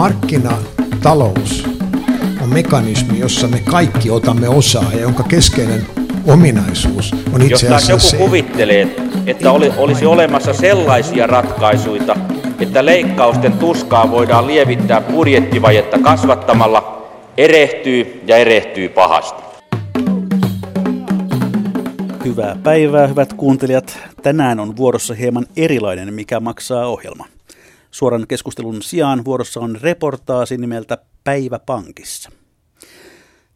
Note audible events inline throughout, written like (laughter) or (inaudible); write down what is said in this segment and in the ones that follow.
Markkinatalous on mekanismi, jossa me kaikki otamme osaa ja jonka keskeinen ominaisuus on itse asiassa Jos se. joku kuvittelee, että oli, olisi olemassa sellaisia ratkaisuja, että leikkausten tuskaa voidaan lievittää budjettivajetta kasvattamalla, erehtyy ja erehtyy pahasti. Hyvää päivää, hyvät kuuntelijat. Tänään on vuorossa hieman erilainen, mikä maksaa ohjelma. Suoran keskustelun sijaan vuorossa on reportaasi nimeltä Päivä pankissa.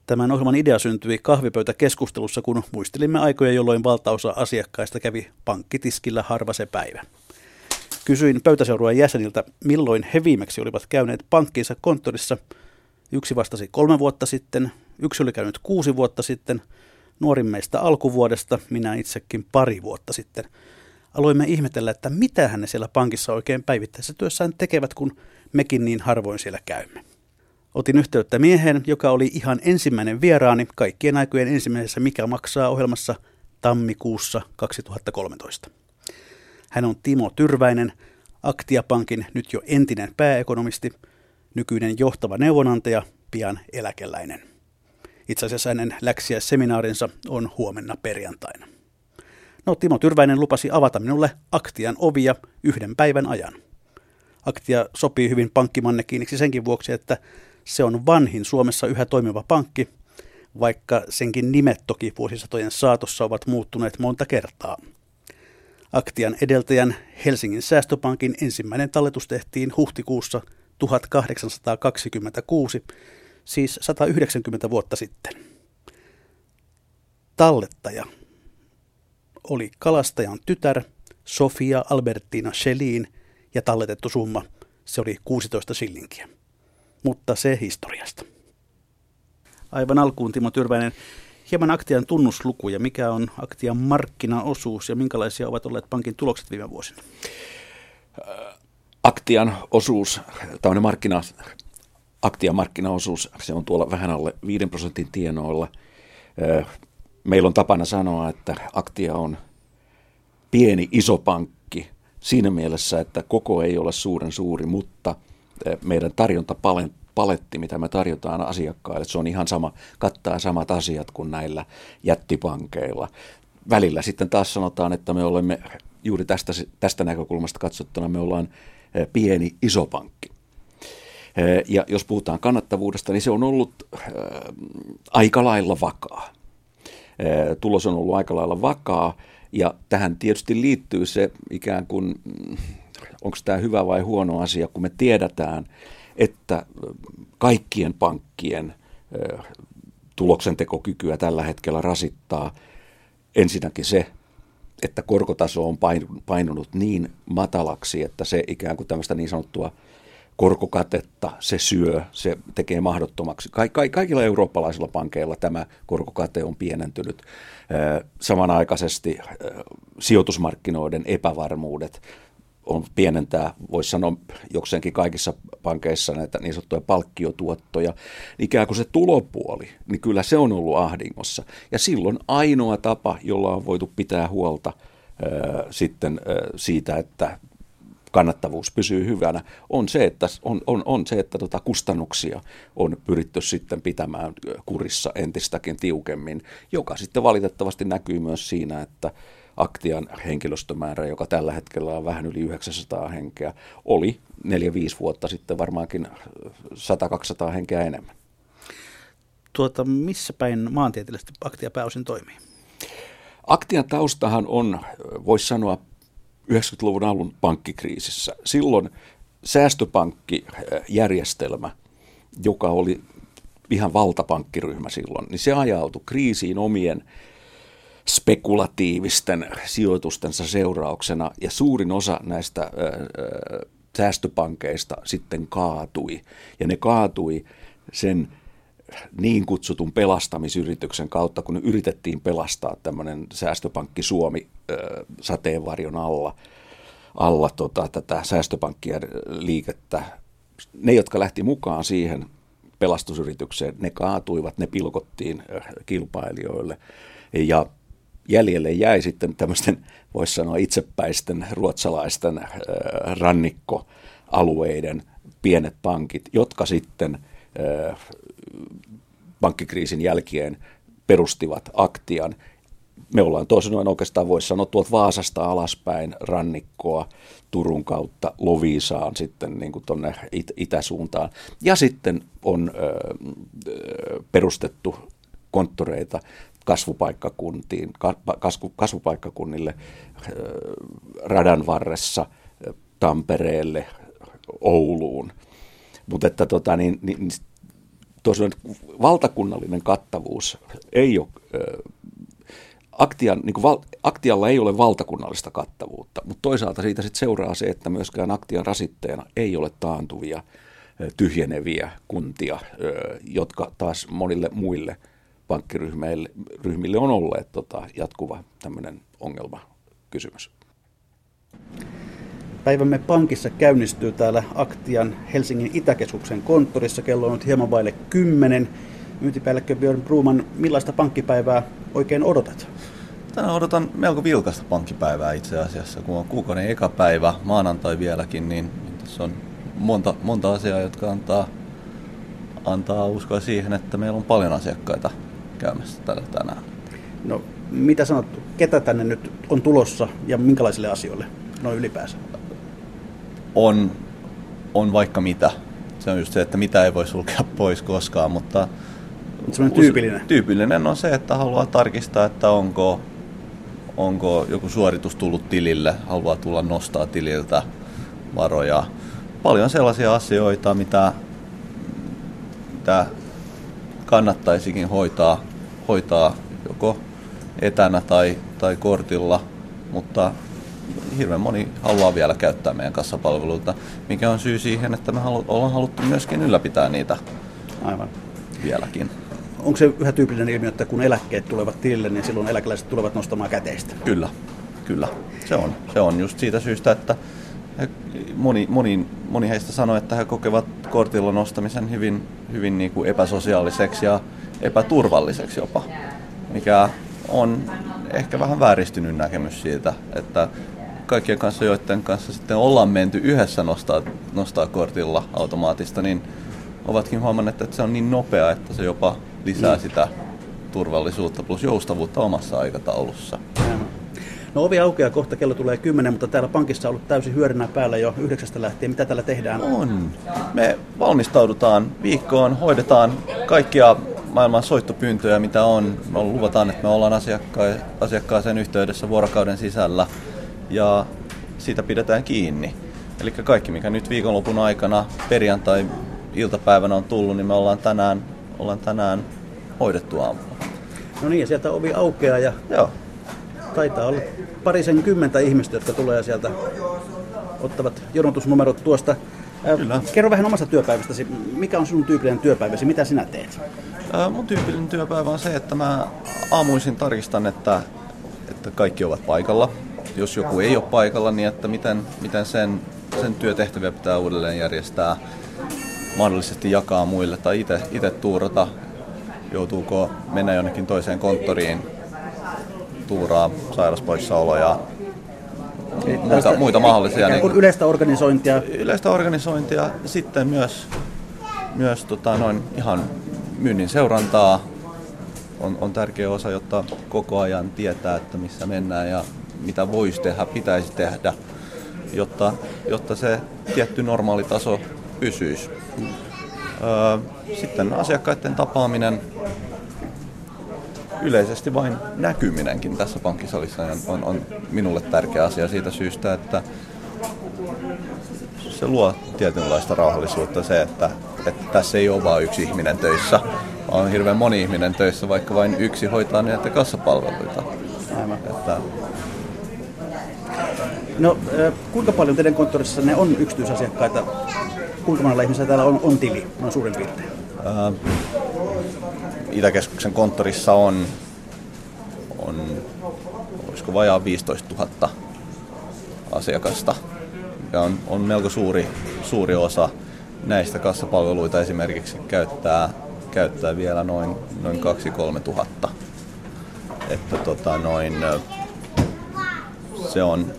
Tämän ohjelman idea syntyi kahvipöytäkeskustelussa, kun muistelimme aikoja, jolloin valtaosa asiakkaista kävi pankkitiskillä harva se päivä. Kysyin pöytäseurueen jäseniltä, milloin he viimeksi olivat käyneet pankkinsa konttorissa. Yksi vastasi kolme vuotta sitten, yksi oli käynyt kuusi vuotta sitten, nuorin meistä alkuvuodesta, minä itsekin pari vuotta sitten. Aloimme ihmetellä, että mitä ne siellä pankissa oikein päivittäisessä työssään tekevät, kun mekin niin harvoin siellä käymme. Otin yhteyttä mieheen, joka oli ihan ensimmäinen vieraani kaikkien aikojen ensimmäisessä Mikä maksaa ohjelmassa tammikuussa 2013. Hän on Timo Tyrväinen, Aktia-pankin nyt jo entinen pääekonomisti, nykyinen johtava neuvonantaja, pian eläkeläinen. Itse asiassa hänen läksiäisseminaarinsa on huomenna perjantaina. No Timo Tyrväinen lupasi avata minulle Aktian ovia yhden päivän ajan. Aktia sopii hyvin pankkimannekiiniksi senkin vuoksi, että se on vanhin Suomessa yhä toimiva pankki, vaikka senkin nimet toki vuosisatojen saatossa ovat muuttuneet monta kertaa. Aktian edeltäjän Helsingin säästöpankin ensimmäinen talletus tehtiin huhtikuussa 1826, siis 190 vuotta sitten. Tallettaja oli kalastajan tytär Sofia Albertina Schelin ja talletettu summa, se oli 16 sillinkiä. Mutta se historiasta. Aivan alkuun Timo Tyrväinen, hieman Aktian tunnuslukuja. Mikä on Aktian markkinaosuus ja minkälaisia ovat olleet pankin tulokset viime vuosina? Aktian osuus, tämmöinen markkina, Aktian markkinaosuus, se on tuolla vähän alle 5 prosentin tienoilla. Meillä on tapana sanoa, että Aktia on pieni iso pankki siinä mielessä, että koko ei ole suuren suuri, mutta meidän tarjontapaletti, mitä me tarjotaan asiakkaille, se on ihan sama, kattaa samat asiat kuin näillä jättipankeilla. Välillä sitten taas sanotaan, että me olemme juuri tästä, tästä näkökulmasta katsottuna, me ollaan pieni iso pankki. Ja jos puhutaan kannattavuudesta, niin se on ollut aika lailla vakaa. Tulos on ollut aika lailla vakaa, ja tähän tietysti liittyy se ikään kuin, onko tämä hyvä vai huono asia, kun me tiedetään, että kaikkien pankkien tuloksentekokykyä tällä hetkellä rasittaa ensinnäkin se, että korkotaso on painunut niin matalaksi, että se ikään kuin tämmöistä niin sanottua korkokatetta se syö, se tekee mahdottomaksi. Ka- ka- kaikilla eurooppalaisilla pankeilla tämä korkokate on pienentynyt. Samanaikaisesti sijoitusmarkkinoiden epävarmuudet on pienentää, voisi sanoa jokseenkin kaikissa pankeissa näitä niin sanottuja palkkiotuottoja, ikään kuin se tulopuoli, niin kyllä se on ollut ahdingossa. Ja silloin ainoa tapa, jolla on voitu pitää huolta ää, sitten ää, siitä, että kannattavuus pysyy hyvänä, on se, että, on, on, on se, että tota kustannuksia on pyritty sitten pitämään kurissa entistäkin tiukemmin, joka sitten valitettavasti näkyy myös siinä, että Aktian henkilöstömäärä, joka tällä hetkellä on vähän yli 900 henkeä, oli 4-5 vuotta sitten varmaankin 100-200 henkeä enemmän. Tuota, missä päin maantieteellisesti Aktia pääosin toimii? Aktian taustahan on, voisi sanoa, 90-luvun alun pankkikriisissä. Silloin säästöpankkijärjestelmä, joka oli ihan valtapankkiryhmä silloin, niin se ajautui kriisiin omien spekulatiivisten sijoitustensa seurauksena ja suurin osa näistä ää, säästöpankeista sitten kaatui. Ja ne kaatui sen niin kutsutun pelastamisyrityksen kautta, kun yritettiin pelastaa tämmöinen säästöpankki Suomi sateenvarjon alla, alla tota, tätä säästöpankkien liikettä. Ne, jotka lähti mukaan siihen pelastusyritykseen, ne kaatuivat, ne pilkottiin kilpailijoille. Ja jäljelle jäi sitten tämmöisten, voisi sanoa itsepäisten ruotsalaisten rannikko alueiden pienet pankit, jotka sitten pankkikriisin jälkeen perustivat aktian. Me ollaan toisin oikeastaan voisi sanoa tuolta Vaasasta alaspäin rannikkoa Turun kautta Loviisaan sitten niin kuin tuonne it- itäsuuntaan. Ja sitten on ö, perustettu konttoreita kasvupaikkakuntiin, kasvu, kasvupaikkakunnille radan varressa Tampereelle, Ouluun. Mutta että tota, niin, niin, tosiaan valtakunnallinen kattavuus ei ole, Aktian, niin val, Aktialla ei ole valtakunnallista kattavuutta, mutta toisaalta siitä sitten seuraa se, että myöskään Aktian rasitteena ei ole taantuvia, tyhjeneviä kuntia, jotka taas monille muille pankkiryhmille on olleet tota, jatkuva tämmöinen ongelmakysymys. Päivämme pankissa käynnistyy täällä Aktian Helsingin Itäkeskuksen konttorissa. Kello on nyt hieman vaille kymmenen. Myyntipäällikkö Björn Bruman, millaista pankkipäivää oikein odotat? Tänään odotan melko vilkasta pankkipäivää itse asiassa. Kun on kuukauden eka päivä, maanantai vieläkin, niin tässä on monta, monta asiaa, jotka antaa, antaa uskoa siihen, että meillä on paljon asiakkaita käymässä tällä tänään. No, mitä sanot, ketä tänne nyt on tulossa ja minkälaisille asioille noin ylipäänsä? On, on vaikka mitä. Se on just se, että mitä ei voi sulkea pois koskaan, mutta Semmoinen tyypillinen. Tyypillinen on se, että haluaa tarkistaa, että onko, onko joku suoritus tullut tilille, haluaa tulla nostaa tililtä varoja. Paljon sellaisia asioita, mitä, mitä kannattaisikin hoitaa, hoitaa joko etänä tai, tai kortilla, mutta hirveän moni haluaa vielä käyttää meidän kassapalveluita, mikä on syy siihen, että me halu, ollaan haluttu myöskin ylläpitää niitä Aivan. vieläkin. Onko se yhä tyypillinen ilmiö, että kun eläkkeet tulevat tilille, niin silloin eläkeläiset tulevat nostamaan käteistä? Kyllä, kyllä. Se on, se on just siitä syystä, että moni, moni, moni heistä sanoi, että he kokevat kortilla nostamisen hyvin, hyvin niin kuin epäsosiaaliseksi ja epäturvalliseksi jopa, mikä on ehkä vähän vääristynyt näkemys siitä, että kaikkien kanssa, joiden kanssa sitten ollaan menty yhdessä nostaa, nostaa kortilla automaattista, niin ovatkin huomanneet, että se on niin nopea, että se jopa lisää mm. sitä turvallisuutta plus joustavuutta omassa aikataulussa. No ovi aukeaa kohta, kello tulee 10, mutta täällä pankissa on ollut täysin hyödynä päällä jo yhdeksästä lähtien. Mitä täällä tehdään? On. Me valmistaudutaan viikkoon, hoidetaan kaikkia maailman soittopyyntöjä, mitä on. Me luvataan, että me ollaan asiakka- asiakkaaseen yhteydessä vuorokauden sisällä ja siitä pidetään kiinni. Eli kaikki, mikä nyt viikonlopun aikana perjantai-iltapäivänä on tullut, niin me ollaan tänään, ollaan tänään hoidettu aamulla. No niin, ja sieltä ovi aukeaa ja Joo. taitaa olla parisen kymmentä ihmistä, jotka tulee sieltä ottavat jonotusnumerot tuosta. Kyllä. Kerro vähän omasta työpäivästäsi. Mikä on sinun tyypillinen työpäiväsi? Mitä sinä teet? Mun tyypillinen työpäivä on se, että mä aamuisin tarkistan, että, että kaikki ovat paikalla. Jos joku ei ole paikalla, niin että miten, miten sen, sen työtehtäviä pitää uudelleen järjestää, mahdollisesti jakaa muille tai itse tuurata. Joutuuko mennä jonnekin toiseen konttoriin, tuuraa sairauspoissaoloja, muita, muita mahdollisia. Niin, yleistä organisointia. Yleistä organisointia, sitten myös, myös tota, noin ihan myynnin seurantaa on, on tärkeä osa, jotta koko ajan tietää, että missä mennään ja mitä voisi tehdä, pitäisi tehdä, jotta, jotta se tietty normaali taso pysyisi. Sitten asiakkaiden tapaaminen, yleisesti vain näkyminenkin tässä pankkisalissa on, on minulle tärkeä asia siitä syystä, että se luo tietynlaista rauhallisuutta se, että, että tässä ei ole vain yksi ihminen töissä, vaan on hirveän moni ihminen töissä, vaikka vain yksi hoitaa näitä kassapalveluita. Aivan. Että... No, kuinka paljon teidän konttorissa ne on yksityisasiakkaita? Kuinka monella ihmisellä täällä on, on tili, noin suurin piirtein? Ää, Itäkeskuksen konttorissa on, on olisiko vajaa 15 000 asiakasta ja on, on melko suuri, suuri osa näistä kassapalveluita esimerkiksi käyttää, käyttää vielä noin, noin 2-3 tuhatta. Että tota noin, se on,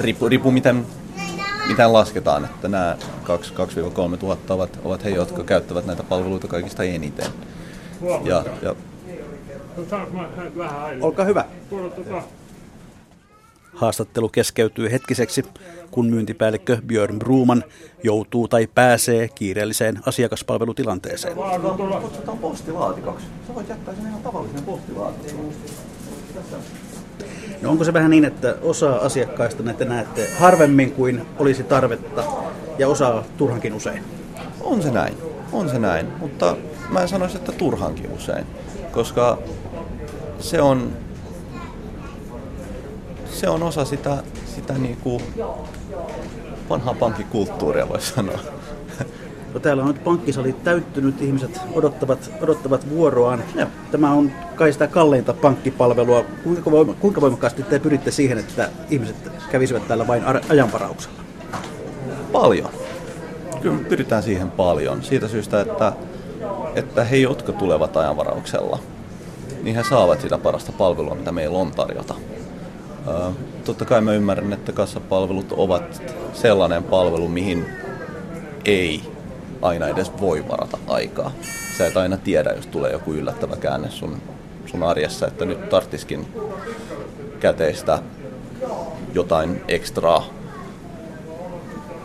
riippuu, riippu miten, miten lasketaan, että nämä 2-3 tuhatta ovat, ovat he, jotka käyttävät näitä palveluita kaikista eniten. Ja, ja... Olkaa hyvä. Haastattelu keskeytyy hetkiseksi, kun myyntipäällikkö Björn Bruman joutuu tai pääsee kiireelliseen asiakaspalvelutilanteeseen. Kutsutaan postilaatikoksi. Sä voit jättää sen ihan tavallisen postilaatikon. No onko se vähän niin, että osa asiakkaista näitä näette harvemmin kuin olisi tarvetta ja osa turhankin usein? On se näin, on se näin, mutta mä en sanoisi, että turhankin usein, koska se on, se on osa sitä, sitä niinku vanhaa pankkikulttuuria, voisi sanoa. No täällä on nyt pankkisali täyttynyt, ihmiset odottavat, odottavat vuoroaan. Ja. Tämä on kai sitä kalleinta pankkipalvelua. Kuinka, voima, kuinka voimakkaasti te pyritte siihen, että ihmiset kävisivät täällä vain ajanvarauksella? Paljon. Kyllä pyritään siihen paljon. Siitä syystä, että, että he, jotka tulevat ajanvarauksella, niin he saavat sitä parasta palvelua, mitä meillä on tarjota. totta kai mä ymmärrän, että kassapalvelut ovat sellainen palvelu, mihin ei aina edes voi varata aikaa. Sä et aina tiedä, jos tulee joku yllättävä käänne sun, sun arjessa, että nyt tarttiskin käteistä jotain ekstraa,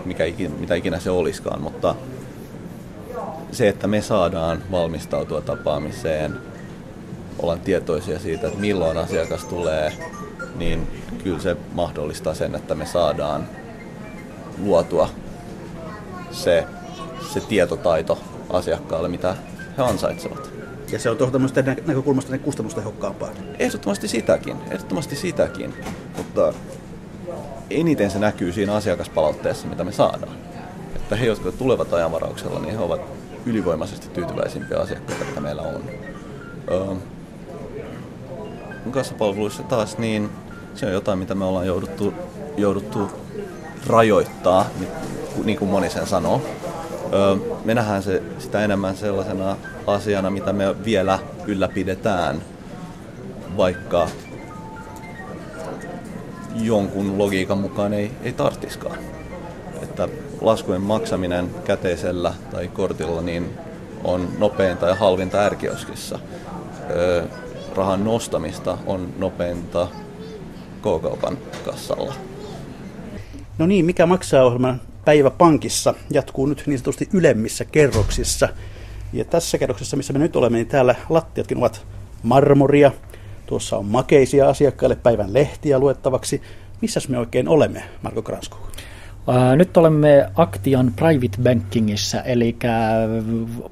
mikä ikinä, mitä ikinä se olisikaan, mutta se, että me saadaan valmistautua tapaamiseen, ollaan tietoisia siitä, että milloin asiakas tulee, niin kyllä se mahdollistaa sen, että me saadaan luotua se tietotaito asiakkaalle, mitä he ansaitsevat. Ja se on tuohon tämmöistä näkökulmasta niin kustannustehokkaampaa. Ehdottomasti sitäkin, ehdottomasti sitäkin. Mutta eniten se näkyy siinä asiakaspalautteessa, mitä me saadaan. Että he, jotka tulevat ajanvarauksella, niin he ovat ylivoimaisesti tyytyväisimpiä asiakkaita, mitä meillä on. Öö, kassapalveluissa taas, niin se on jotain, mitä me ollaan jouduttu, jouduttu rajoittaa, niin kuin moni sen sanoo me nähdään se, sitä enemmän sellaisena asiana, mitä me vielä ylläpidetään, vaikka jonkun logiikan mukaan ei, ei tarttiskaan. Että laskujen maksaminen käteisellä tai kortilla niin on nopeinta ja halvinta ärkioskissa. rahan nostamista on nopeinta K-kaupan kassalla. No niin, mikä maksaa ohjelman päivä pankissa jatkuu nyt niin sanotusti ylemmissä kerroksissa. Ja tässä kerroksessa, missä me nyt olemme, niin täällä lattiatkin ovat marmoria. Tuossa on makeisia asiakkaille päivän lehtiä luettavaksi. Missäs me oikein olemme, Marko Kransku? Nyt olemme Actian Private Bankingissa, eli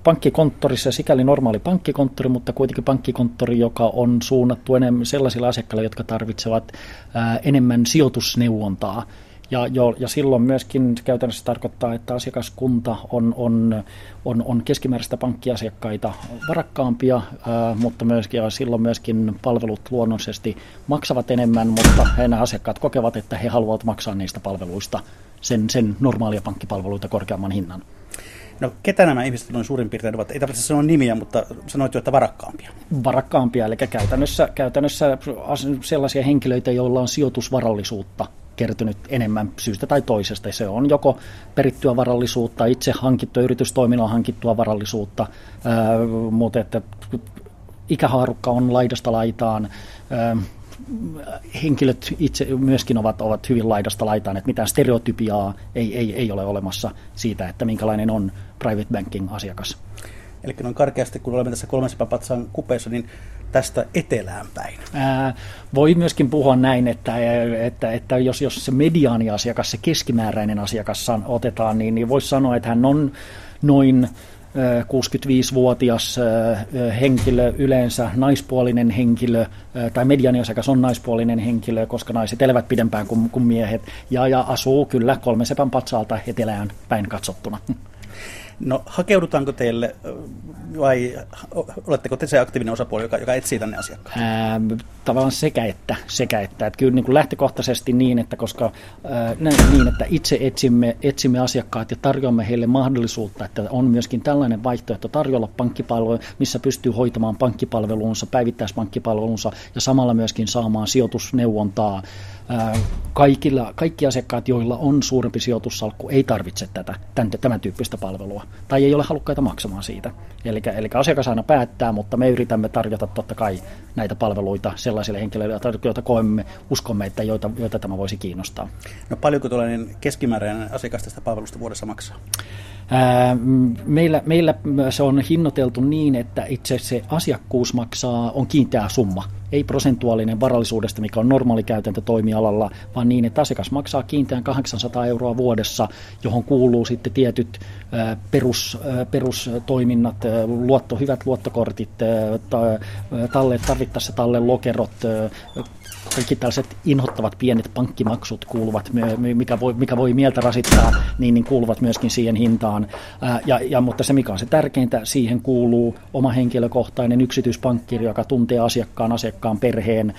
pankkikonttorissa, sikäli normaali pankkikonttori, mutta kuitenkin pankkikonttori, joka on suunnattu enemmän sellaisille asiakkaille, jotka tarvitsevat enemmän sijoitusneuvontaa ja, jo, ja silloin myöskin käytännössä tarkoittaa, että asiakaskunta on, on, on, on keskimääräistä pankkiasiakkaita varakkaampia, ää, mutta myöskin, ja silloin myöskin palvelut luonnollisesti maksavat enemmän, mutta he asiakkaat kokevat, että he haluavat maksaa niistä palveluista sen, sen normaalia pankkipalveluita korkeamman hinnan. No ketä nämä ihmiset noin suurin piirtein ovat? Ei tarvitse sanoa nimiä, mutta sanoit jo, että varakkaampia. Varakkaampia, eli käytännössä, käytännössä sellaisia henkilöitä, joilla on sijoitusvarallisuutta kertynyt enemmän syystä tai toisesta. Se on joko perittyä varallisuutta, itse hankittua yritystoiminnalla hankittua varallisuutta, mutta että ikähaarukka on laidasta laitaan, henkilöt itse myöskin ovat, ovat hyvin laidasta laitaan, että mitään stereotypiaa ei, ei, ei ole olemassa siitä, että minkälainen on private banking asiakas. Eli noin karkeasti, kun olemme tässä kolmessa patsaan kupeessa, niin tästä etelään päin? Ää, voi myöskin puhua näin, että, että, että jos, jos se mediaaniasiakas, se keskimääräinen asiakas otetaan, niin, niin voisi sanoa, että hän on noin 65-vuotias henkilö, yleensä naispuolinen henkilö, tai mediaaniasiakas on naispuolinen henkilö, koska naiset elävät pidempään kuin, kuin miehet, ja, ja asuu kyllä kolmen sepän patsaalta etelään päin katsottuna. No hakeudutaanko teille vai oletteko te se aktiivinen osapuoli, joka, joka etsii tänne asiakkaan? Ää, tavallaan sekä että. Sekä että. että kyllä niin kuin lähtökohtaisesti niin, että koska ää, niin, että itse etsimme, etsimme asiakkaat ja tarjoamme heille mahdollisuutta, että on myöskin tällainen vaihtoehto tarjolla pankkipalvelu, missä pystyy hoitamaan pankkipalvelunsa, päivittäispankkipalvelunsa ja samalla myöskin saamaan sijoitusneuvontaa kaikilla, kaikki asiakkaat, joilla on suurempi sijoitussalkku, ei tarvitse tätä, tämän, tämän tyyppistä palvelua, tai ei ole halukkaita maksamaan siitä. Eli, eli asiakas aina päättää, mutta me yritämme tarjota totta kai näitä palveluita sellaisille henkilöille, joita koemme, uskomme, että joita, joita tämä voisi kiinnostaa. No paljonko tällainen keskimääräinen asiakas tästä palvelusta vuodessa maksaa? Meillä, meillä se on hinnoiteltu niin, että itse se asiakkuus maksaa, on kiinteä summa, ei prosentuaalinen varallisuudesta, mikä on normaali käytäntö toimialalla, vaan niin, että asiakas maksaa kiinteän 800 euroa vuodessa, johon kuuluu sitten tietyt perus, perustoiminnat, luotto, hyvät luottokortit, talle, tarvittaessa talle lokerot, kaikki tällaiset inhottavat pienet pankkimaksut kuuluvat, mikä voi, mikä voi mieltä rasittaa, niin, niin kuuluvat myöskin siihen hintaan. ja, ja, mutta se, mikä on se tärkeintä, siihen kuuluu oma henkilökohtainen yksityispankkiri, joka tuntee asiakkaan, asiakkaan perheen,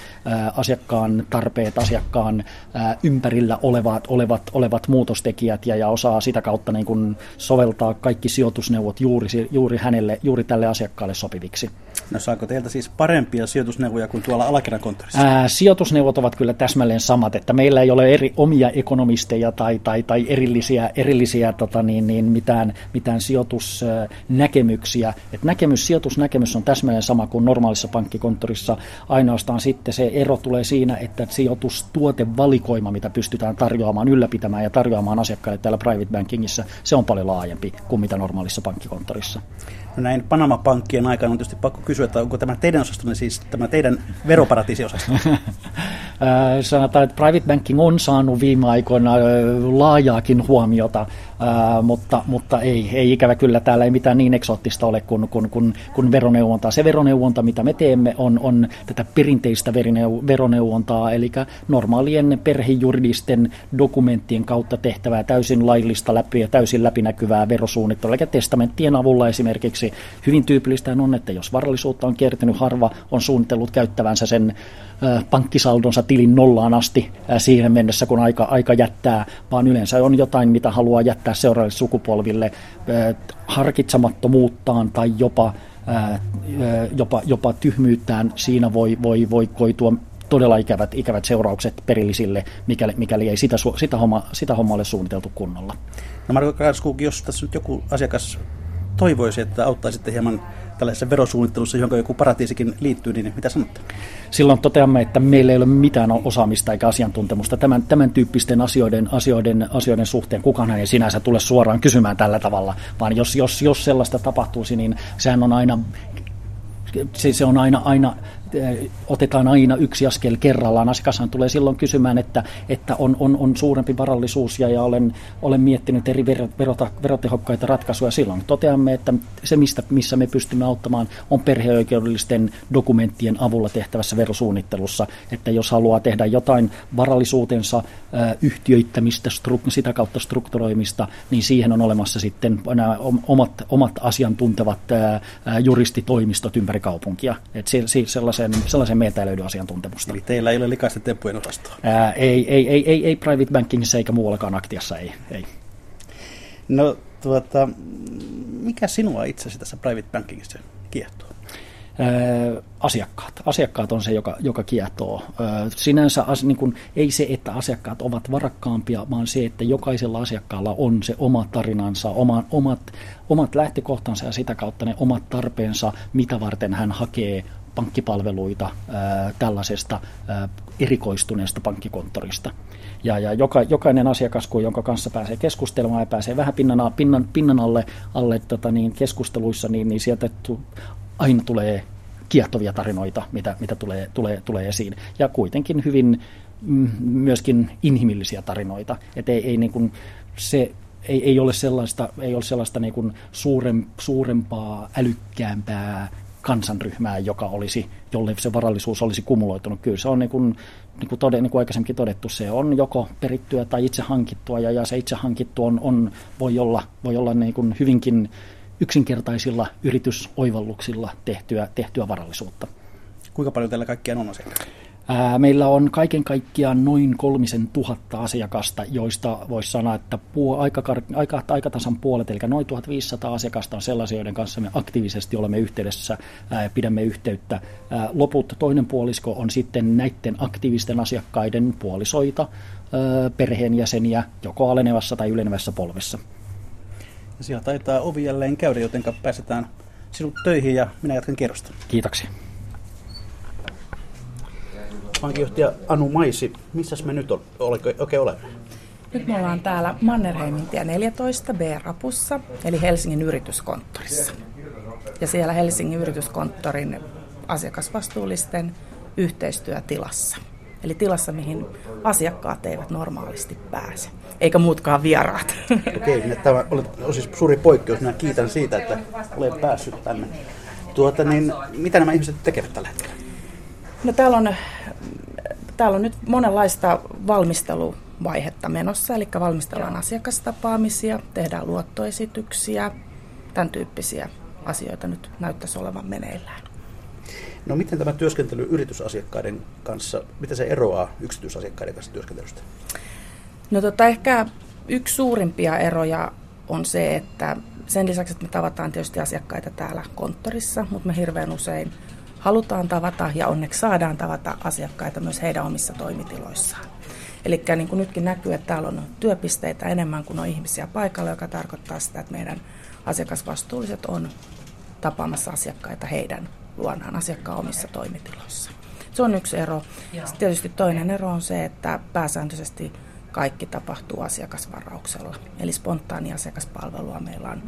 asiakkaan tarpeet, asiakkaan ympärillä olevat, olevat, olevat muutostekijät ja, ja osaa sitä kautta niin kuin soveltaa kaikki sijoitusneuvot juuri, juuri hänelle, juuri tälle asiakkaalle sopiviksi. No saako teiltä siis parempia sijoitusneuvoja kuin tuolla alakerran konttorissa? Ää, sijoitusneuvot ovat kyllä täsmälleen samat, että meillä ei ole eri omia ekonomisteja tai, tai, tai erillisiä, erillisiä tota niin, niin mitään, mitään sijoitusnäkemyksiä. Et näkemys, sijoitusnäkemys on täsmälleen sama kuin normaalissa pankkikonttorissa. Ainoastaan sitten se ero tulee siinä, että sijoitustuotevalikoima, mitä pystytään tarjoamaan, ylläpitämään ja tarjoamaan asiakkaille täällä private bankingissa, se on paljon laajempi kuin mitä normaalissa pankkikonttorissa. Näin Panama-pankkien aikana on tietysti pakko kysyä, että onko tämä teidän osastonne siis tämä teidän veroparatiisiosasto? (laughs) Sanotaan, että private banking on saanut viime aikoina laajaakin huomiota mutta, mutta ei, ei ikävä kyllä täällä ei mitään niin eksoottista ole kuin, kuin, kuin, kuin veroneuvontaa. Se veroneuvonta, mitä me teemme, on, on tätä perinteistä veroneuvontaa, eli normaalien perhejuridisten dokumenttien kautta tehtävää täysin laillista läpi ja täysin läpinäkyvää verosuunnittelua, eli testamenttien avulla esimerkiksi hyvin tyypillistä on, että jos varallisuutta on kertynyt, harva on suunnitellut käyttävänsä sen pankkisaldonsa tilin nollaan asti siihen mennessä, kun aika, aika jättää, vaan yleensä on jotain, mitä haluaa jättää seuraaville sukupolville harkitsemattomuuttaan tai jopa, jopa, jopa tyhmyyttään. Siinä voi, voi, voi koitua todella ikävät, ikävät seuraukset perillisille, mikäli, mikäli ei sitä, sitä, homma, sitä hommaa ole suunniteltu kunnolla. No Marko Karskuk, jos tässä nyt joku asiakas toivoisi, että auttaisitte hieman tällaisessa verosuunnittelussa, johon joku paratiisikin liittyy, niin mitä sanotte? Silloin toteamme, että meillä ei ole mitään osaamista eikä asiantuntemusta tämän, tämän tyyppisten asioiden, asioiden, asioiden suhteen. Kukaan ei sinänsä tule suoraan kysymään tällä tavalla, vaan jos, jos, jos sellaista tapahtuisi, niin sehän on aina se, se on aina, aina otetaan aina yksi askel kerrallaan. Asiakashan tulee silloin kysymään, että, että on, on, on suurempi varallisuus ja, ja olen, olen miettinyt eri verota, verotehokkaita ratkaisuja. Silloin toteamme, että se, mistä, missä me pystymme auttamaan, on perheoikeudellisten dokumenttien avulla tehtävässä verosuunnittelussa. Että jos haluaa tehdä jotain varallisuutensa yhtiöittämistä, sitä kautta strukturoimista, niin siihen on olemassa sitten nämä omat, omat asiantuntevat juristitoimistot ympäri kaupunkia. Että sellaisen sellaiseen, sellaiseen meiltä ei löydy asiantuntemusta. Eli teillä ei ole likaisten temppujen osastoa? Ää, ei, ei, ei, ei, ei private bankingissa eikä muuallakaan aktiassa, ei. ei. No tuota, mikä sinua itsesi tässä private bankingissa kiehtoo? asiakkaat. Asiakkaat on se, joka, joka kiehtoo. Sinänsä as, niin kun, ei se, että asiakkaat ovat varakkaampia, vaan se, että jokaisella asiakkaalla on se oma tarinansa, oma, omat, omat lähtökohtansa ja sitä kautta ne omat tarpeensa, mitä varten hän hakee pankkipalveluita tällaisesta erikoistuneesta pankkikonttorista. Ja, ja joka, jokainen asiakas, jonka kanssa pääsee keskustelemaan ja pääsee vähän pinnan, pinnan, pinnan alle, alle tota niin, keskusteluissa, niin, niin sieltä tu, aina tulee kiehtovia tarinoita, mitä, mitä tulee, tulee, tulee esiin. Ja kuitenkin hyvin mm, myöskin inhimillisiä tarinoita. Että ei, ei niin kuin se ei, ei ole sellaista, ei ole sellaista niin kuin suurempaa, älykkäämpää kansanryhmää, joka olisi, jolle se varallisuus olisi kumuloitunut. Kyllä se on niin kuin, niin kuin, tode, niin kuin aikaisemminkin todettu, se on joko perittyä tai itse hankittua, ja, ja se itse hankittu on, on, voi olla, voi olla niin kuin hyvinkin yksinkertaisilla yritysoivalluksilla tehtyä, tehtyä varallisuutta. Kuinka paljon teillä kaikkiaan on asiakkaita? Meillä on kaiken kaikkiaan noin kolmisen tuhatta asiakasta, joista voisi sanoa, että puo, aika, aika, aika tasan puolet, eli noin 1500 asiakasta on sellaisia, joiden kanssa me aktiivisesti olemme yhteydessä, ää, pidämme yhteyttä. Ää, loput, toinen puolisko on sitten näiden aktiivisten asiakkaiden puolisoita, ää, perheenjäseniä, joko alenevassa tai ylenevässä polvessa. Ja siellä taitaa ovi jälleen käydä, joten pääsetään sinut töihin ja minä jatkan kierrosta. Kiitoksia. Pankinjohtaja Anu Maisi, missä me nyt oikein olemme? Nyt me ollaan täällä Mannerheimin tie 14 B-rapussa, eli Helsingin yrityskonttorissa. Ja siellä Helsingin yrityskonttorin asiakasvastuullisten yhteistyötilassa. Eli tilassa, mihin asiakkaat eivät normaalisti pääse, eikä muutkaan vieraat. Okei, okay, tämä on siis suuri poikkeus. Minä kiitän siitä, että olen päässyt tänne. Tuota, niin, mitä nämä ihmiset tekevät tällä hetkellä? No täällä on, täällä on nyt monenlaista valmisteluvaihetta menossa, eli valmistellaan asiakastapaamisia, tehdään luottoesityksiä, tämän tyyppisiä asioita nyt näyttäisi olevan meneillään. No miten tämä työskentely yritysasiakkaiden kanssa, miten se eroaa yksityisasiakkaiden kanssa työskentelystä? No tota, ehkä yksi suurimpia eroja on se, että sen lisäksi, että me tavataan tietysti asiakkaita täällä konttorissa, mutta me hirveän usein halutaan tavata ja onneksi saadaan tavata asiakkaita myös heidän omissa toimitiloissaan. Eli niin kuin nytkin näkyy, että täällä on työpisteitä enemmän kuin on ihmisiä paikalla, joka tarkoittaa sitä, että meidän asiakasvastuulliset on tapaamassa asiakkaita heidän luonaan asiakkaan omissa toimitiloissa. Se on yksi ero. Sitten tietysti toinen ero on se, että pääsääntöisesti kaikki tapahtuu asiakasvarauksella. Eli spontaani asiakaspalvelua meillä on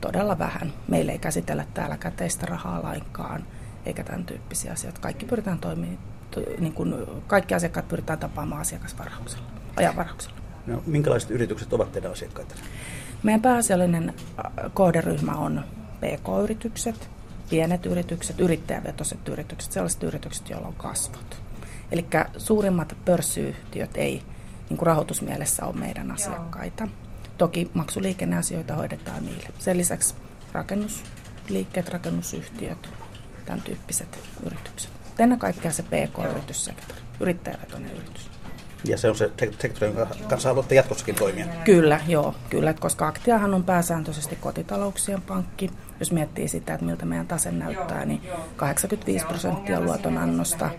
todella vähän. Meillä ei käsitellä täällä käteistä rahaa lainkaan, eikä tämän tyyppisiä asioita. Kaikki pyritään toimimaan, niin kuin kaikki asiakkaat pyritään tapaamaan asiakasvarauksella, ajanvarauksella. No, minkälaiset yritykset ovat teidän asiakkaita? Meidän pääasiallinen kohderyhmä on PK-yritykset, pienet yritykset, yrittäjävetoiset yritykset, sellaiset yritykset, joilla on kasvot. Eli suurimmat pörssiyhtiöt ei niin kuin rahoitusmielessä ole meidän asiakkaita. Toki maksuliikenneasioita hoidetaan niille. Sen lisäksi rakennusliikkeet, rakennusyhtiöt, tämän tyyppiset yritykset. Ennen kaikkea se PK-yrityssektori, yrittäjävetoinen yritys. Ja se on se sektori, jonka kanssa haluatte jatkossakin toimia? Kyllä, joo. Kyllä, koska Aktiahan on pääsääntöisesti kotitalouksien pankki. Jos miettii sitä, että miltä meidän tase näyttää, niin 85 prosenttia luotonannosta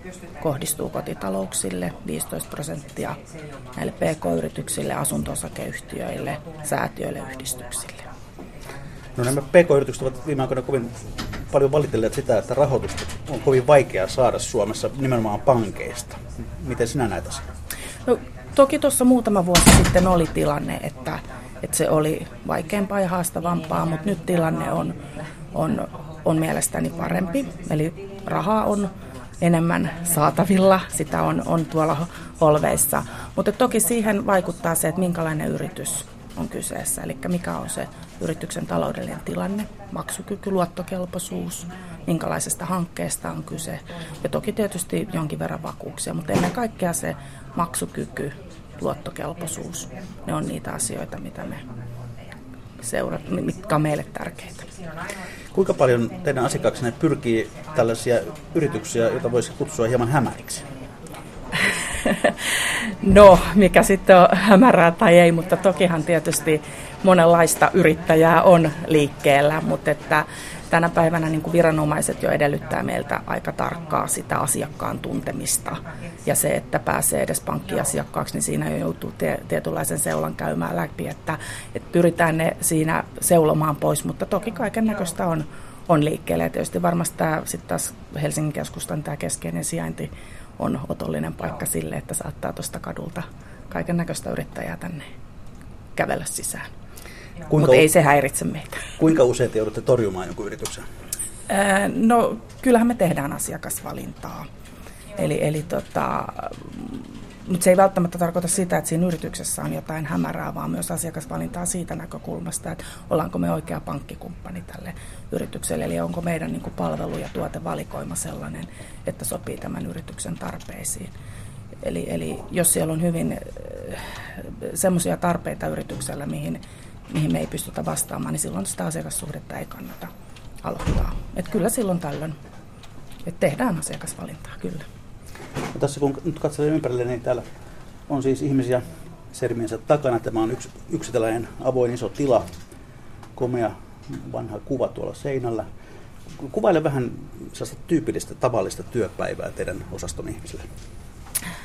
kohdistuu kotitalouksille, 15 prosenttia näille pk-yrityksille, asunto-osakeyhtiöille, säätiöille, yhdistyksille. No nämä pk-yritykset ovat viime aikoina kovin paljon valitelleet sitä, että rahoitusta on kovin vaikea saada Suomessa nimenomaan pankeista. Miten sinä näet asiaa? No, toki tuossa muutama vuosi sitten oli tilanne, että, että se oli vaikeampaa ja haastavampaa, mutta nyt tilanne on, on, on mielestäni parempi. Eli rahaa on enemmän saatavilla, sitä on, on tuolla holveissa. Mutta toki siihen vaikuttaa se, että minkälainen yritys on kyseessä, eli mikä on se yrityksen taloudellinen tilanne, maksukyky, luottokelpoisuus, minkälaisesta hankkeesta on kyse. Ja toki tietysti jonkin verran vakuuksia, mutta ennen kaikkea se maksukyky, luottokelpoisuus, ne on niitä asioita, mitä me seurat, mitkä on meille tärkeitä. Kuinka paljon teidän asiakkaaksenne pyrkii tällaisia yrityksiä, joita voisi kutsua hieman hämäriksi? (laughs) no, mikä sitten on hämärää tai ei, mutta tokihan tietysti monenlaista yrittäjää on liikkeellä, mutta että tänä päivänä niin kuin viranomaiset jo edellyttää meiltä aika tarkkaa sitä asiakkaan tuntemista. Ja se, että pääsee edes pankkiasiakkaaksi, niin siinä jo joutuu tie, tietynlaisen seulan käymään läpi, että, että pyritään ne siinä seulomaan pois, mutta toki kaiken näköistä on, on liikkeelle. Ja tietysti varmasti tämä sitten taas Helsingin keskustan tämä keskeinen sijainti on otollinen paikka sille, että saattaa tuosta kadulta kaiken näköistä yrittäjää tänne kävellä sisään. Mutta ei se häiritse meitä. Kuinka usein te joudutte torjumaan jonkun yrityksen? no, kyllähän me tehdään asiakasvalintaa. Eli, eli tota, mutta se ei välttämättä tarkoita sitä, että siinä yrityksessä on jotain hämärää, vaan myös asiakasvalintaa siitä näkökulmasta, että ollaanko me oikea pankkikumppani tälle yritykselle, eli onko meidän niin palvelu- ja tuotevalikoima sellainen, että sopii tämän yrityksen tarpeisiin. Eli, eli jos siellä on hyvin semmoisia tarpeita yrityksellä, mihin mihin me ei pystytä vastaamaan, niin silloin sitä asiakassuhdetta ei kannata aloittaa. Et kyllä silloin tällöin, että tehdään asiakasvalintaa, kyllä. Tässä kun nyt katselen ympärille, niin täällä on siis ihmisiä sermiensä takana. Tämä on yksi, yksi tällainen avoin iso tila, komea vanha kuva tuolla seinällä. Kuvaile vähän sellaista tyypillistä tavallista työpäivää teidän osaston ihmisille.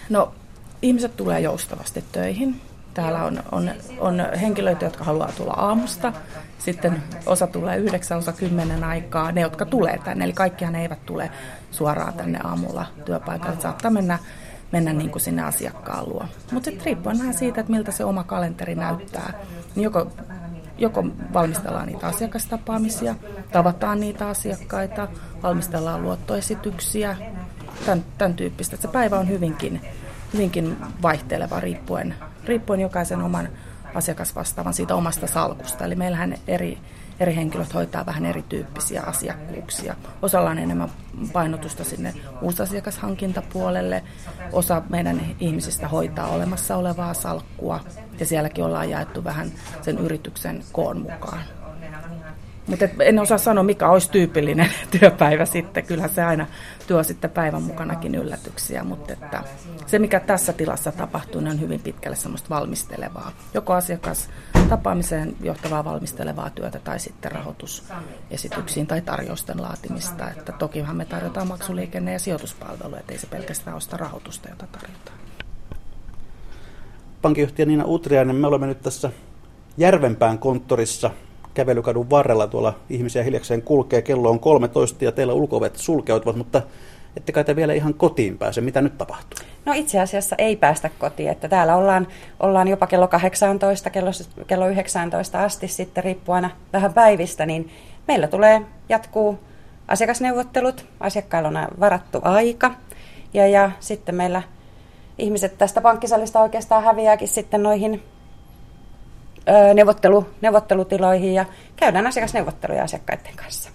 No, ihmiset tulee joustavasti töihin. Täällä on, on, on henkilöitä, jotka haluaa tulla aamusta. Sitten osa tulee yhdeksän, osa kymmenen aikaa. Ne, jotka tulee tänne, eli kaikkihan eivät tule suoraan tänne aamulla työpaikalle. Saattaa mennä, mennä niin kuin sinne asiakkaan luo. Mutta sitten riippuen vähän siitä, että miltä se oma kalenteri näyttää, niin joko, joko valmistellaan niitä asiakastapaamisia, tavataan niitä asiakkaita, valmistellaan luottoesityksiä, tämän, tämän tyyppistä. Se päivä on hyvinkin, hyvinkin vaihteleva riippuen, riippuen jokaisen oman asiakasvastaavan siitä omasta salkusta. Eli meillähän eri, eri henkilöt hoitaa vähän erityyppisiä asiakkuuksia. Osalla on enemmän painotusta sinne uusasiakashankintapuolelle, osa meidän ihmisistä hoitaa olemassa olevaa salkkua ja sielläkin ollaan jaettu vähän sen yrityksen koon mukaan. Mutta en osaa sanoa, mikä olisi tyypillinen (laughs) työpäivä sitten. Kyllä se aina tuo sitten päivän mukanakin yllätyksiä, mutta että se mikä tässä tilassa tapahtuu, niin on hyvin pitkälle semmoista valmistelevaa. Joko asiakas tapaamiseen johtavaa valmistelevaa työtä tai sitten rahoitusesityksiin tai tarjousten laatimista. Että tokihan me tarjotaan maksuliikenne- ja sijoituspalveluja, ettei se pelkästään osta rahoitusta, jota tarjotaan. Pankinjohtaja Niina Utriainen, me olemme nyt tässä Järvenpään konttorissa kävelykadun varrella tuolla ihmisiä hiljakseen kulkee. Kello on 13 ja teillä ulkovet sulkeutuvat, mutta ette kai te vielä ihan kotiin pääse. Mitä nyt tapahtuu? No itse asiassa ei päästä kotiin, että täällä ollaan, ollaan jopa kello 18, kello, kello 19 asti sitten riippuen vähän päivistä, niin meillä tulee, jatkuu asiakasneuvottelut, asiakkailla on varattu aika ja, ja sitten meillä ihmiset tästä pankkisalista oikeastaan häviääkin sitten noihin neuvottelu, neuvottelutiloihin ja käydään asiakasneuvotteluja asiakkaiden kanssa.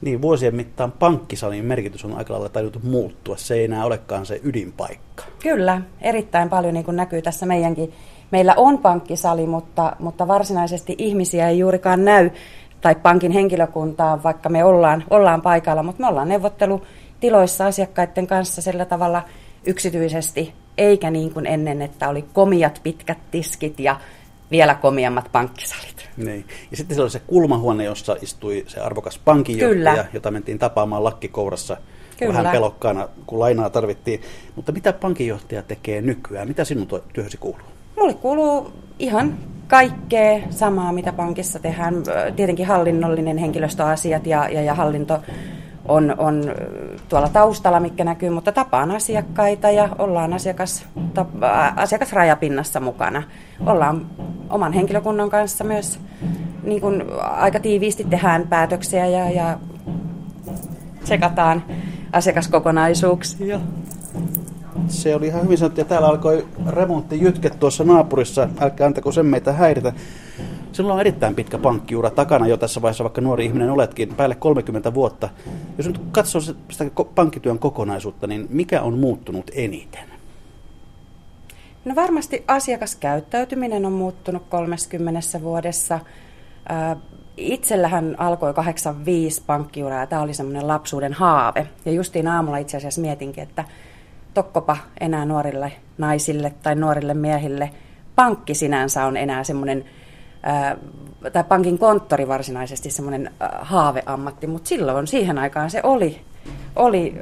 Niin, vuosien mittaan pankkisalin merkitys on aika lailla tajunnut muuttua. Se ei enää olekaan se ydinpaikka. Kyllä, erittäin paljon niin kuin näkyy tässä meidänkin. Meillä on pankkisali, mutta, mutta varsinaisesti ihmisiä ei juurikaan näy, tai pankin henkilökuntaa, vaikka me ollaan, ollaan paikalla, mutta me ollaan neuvottelutiloissa asiakkaiden kanssa sillä tavalla yksityisesti, eikä niin kuin ennen, että oli komiat pitkät tiskit ja vielä komiammat pankkisalit. Niin. Ja sitten siellä oli se kulmahuone, jossa istui se arvokas pankinjohtaja, Kyllä. jota mentiin tapaamaan lakkikourassa Kyllä. vähän pelokkaana, kun lainaa tarvittiin. Mutta mitä pankinjohtaja tekee nykyään? Mitä sinun työhösi kuuluu? Mulle kuuluu ihan kaikkea samaa, mitä pankissa tehdään. Tietenkin hallinnollinen henkilöstöasiat ja, ja, ja hallinto on, on tuolla taustalla, mikä näkyy, mutta tapaan asiakkaita ja ollaan asiakas, tap, asiakasrajapinnassa mukana. Ollaan oman henkilökunnan kanssa myös niin kuin aika tiiviisti tehdään päätöksiä ja, ja tsekataan asiakaskokonaisuuksia. Se oli ihan hyvin sanottu, ja täällä alkoi remonttijytket tuossa naapurissa. Älkää antako sen meitä häiritä. Sinulla on erittäin pitkä pankkiura takana jo tässä vaiheessa, vaikka nuori ihminen oletkin, päälle 30 vuotta. Jos nyt katsoo sitä pankkityön kokonaisuutta, niin mikä on muuttunut eniten? No varmasti asiakaskäyttäytyminen on muuttunut 30 vuodessa. Itsellähän alkoi 85 pankkiura ja tämä oli semmoinen lapsuuden haave. Ja justiin aamulla itse asiassa mietinkin, että tokkopa enää nuorille naisille tai nuorille miehille pankki sinänsä on enää semmoinen tai pankin konttori varsinaisesti semmoinen haaveammatti, mutta silloin siihen aikaan se oli, oli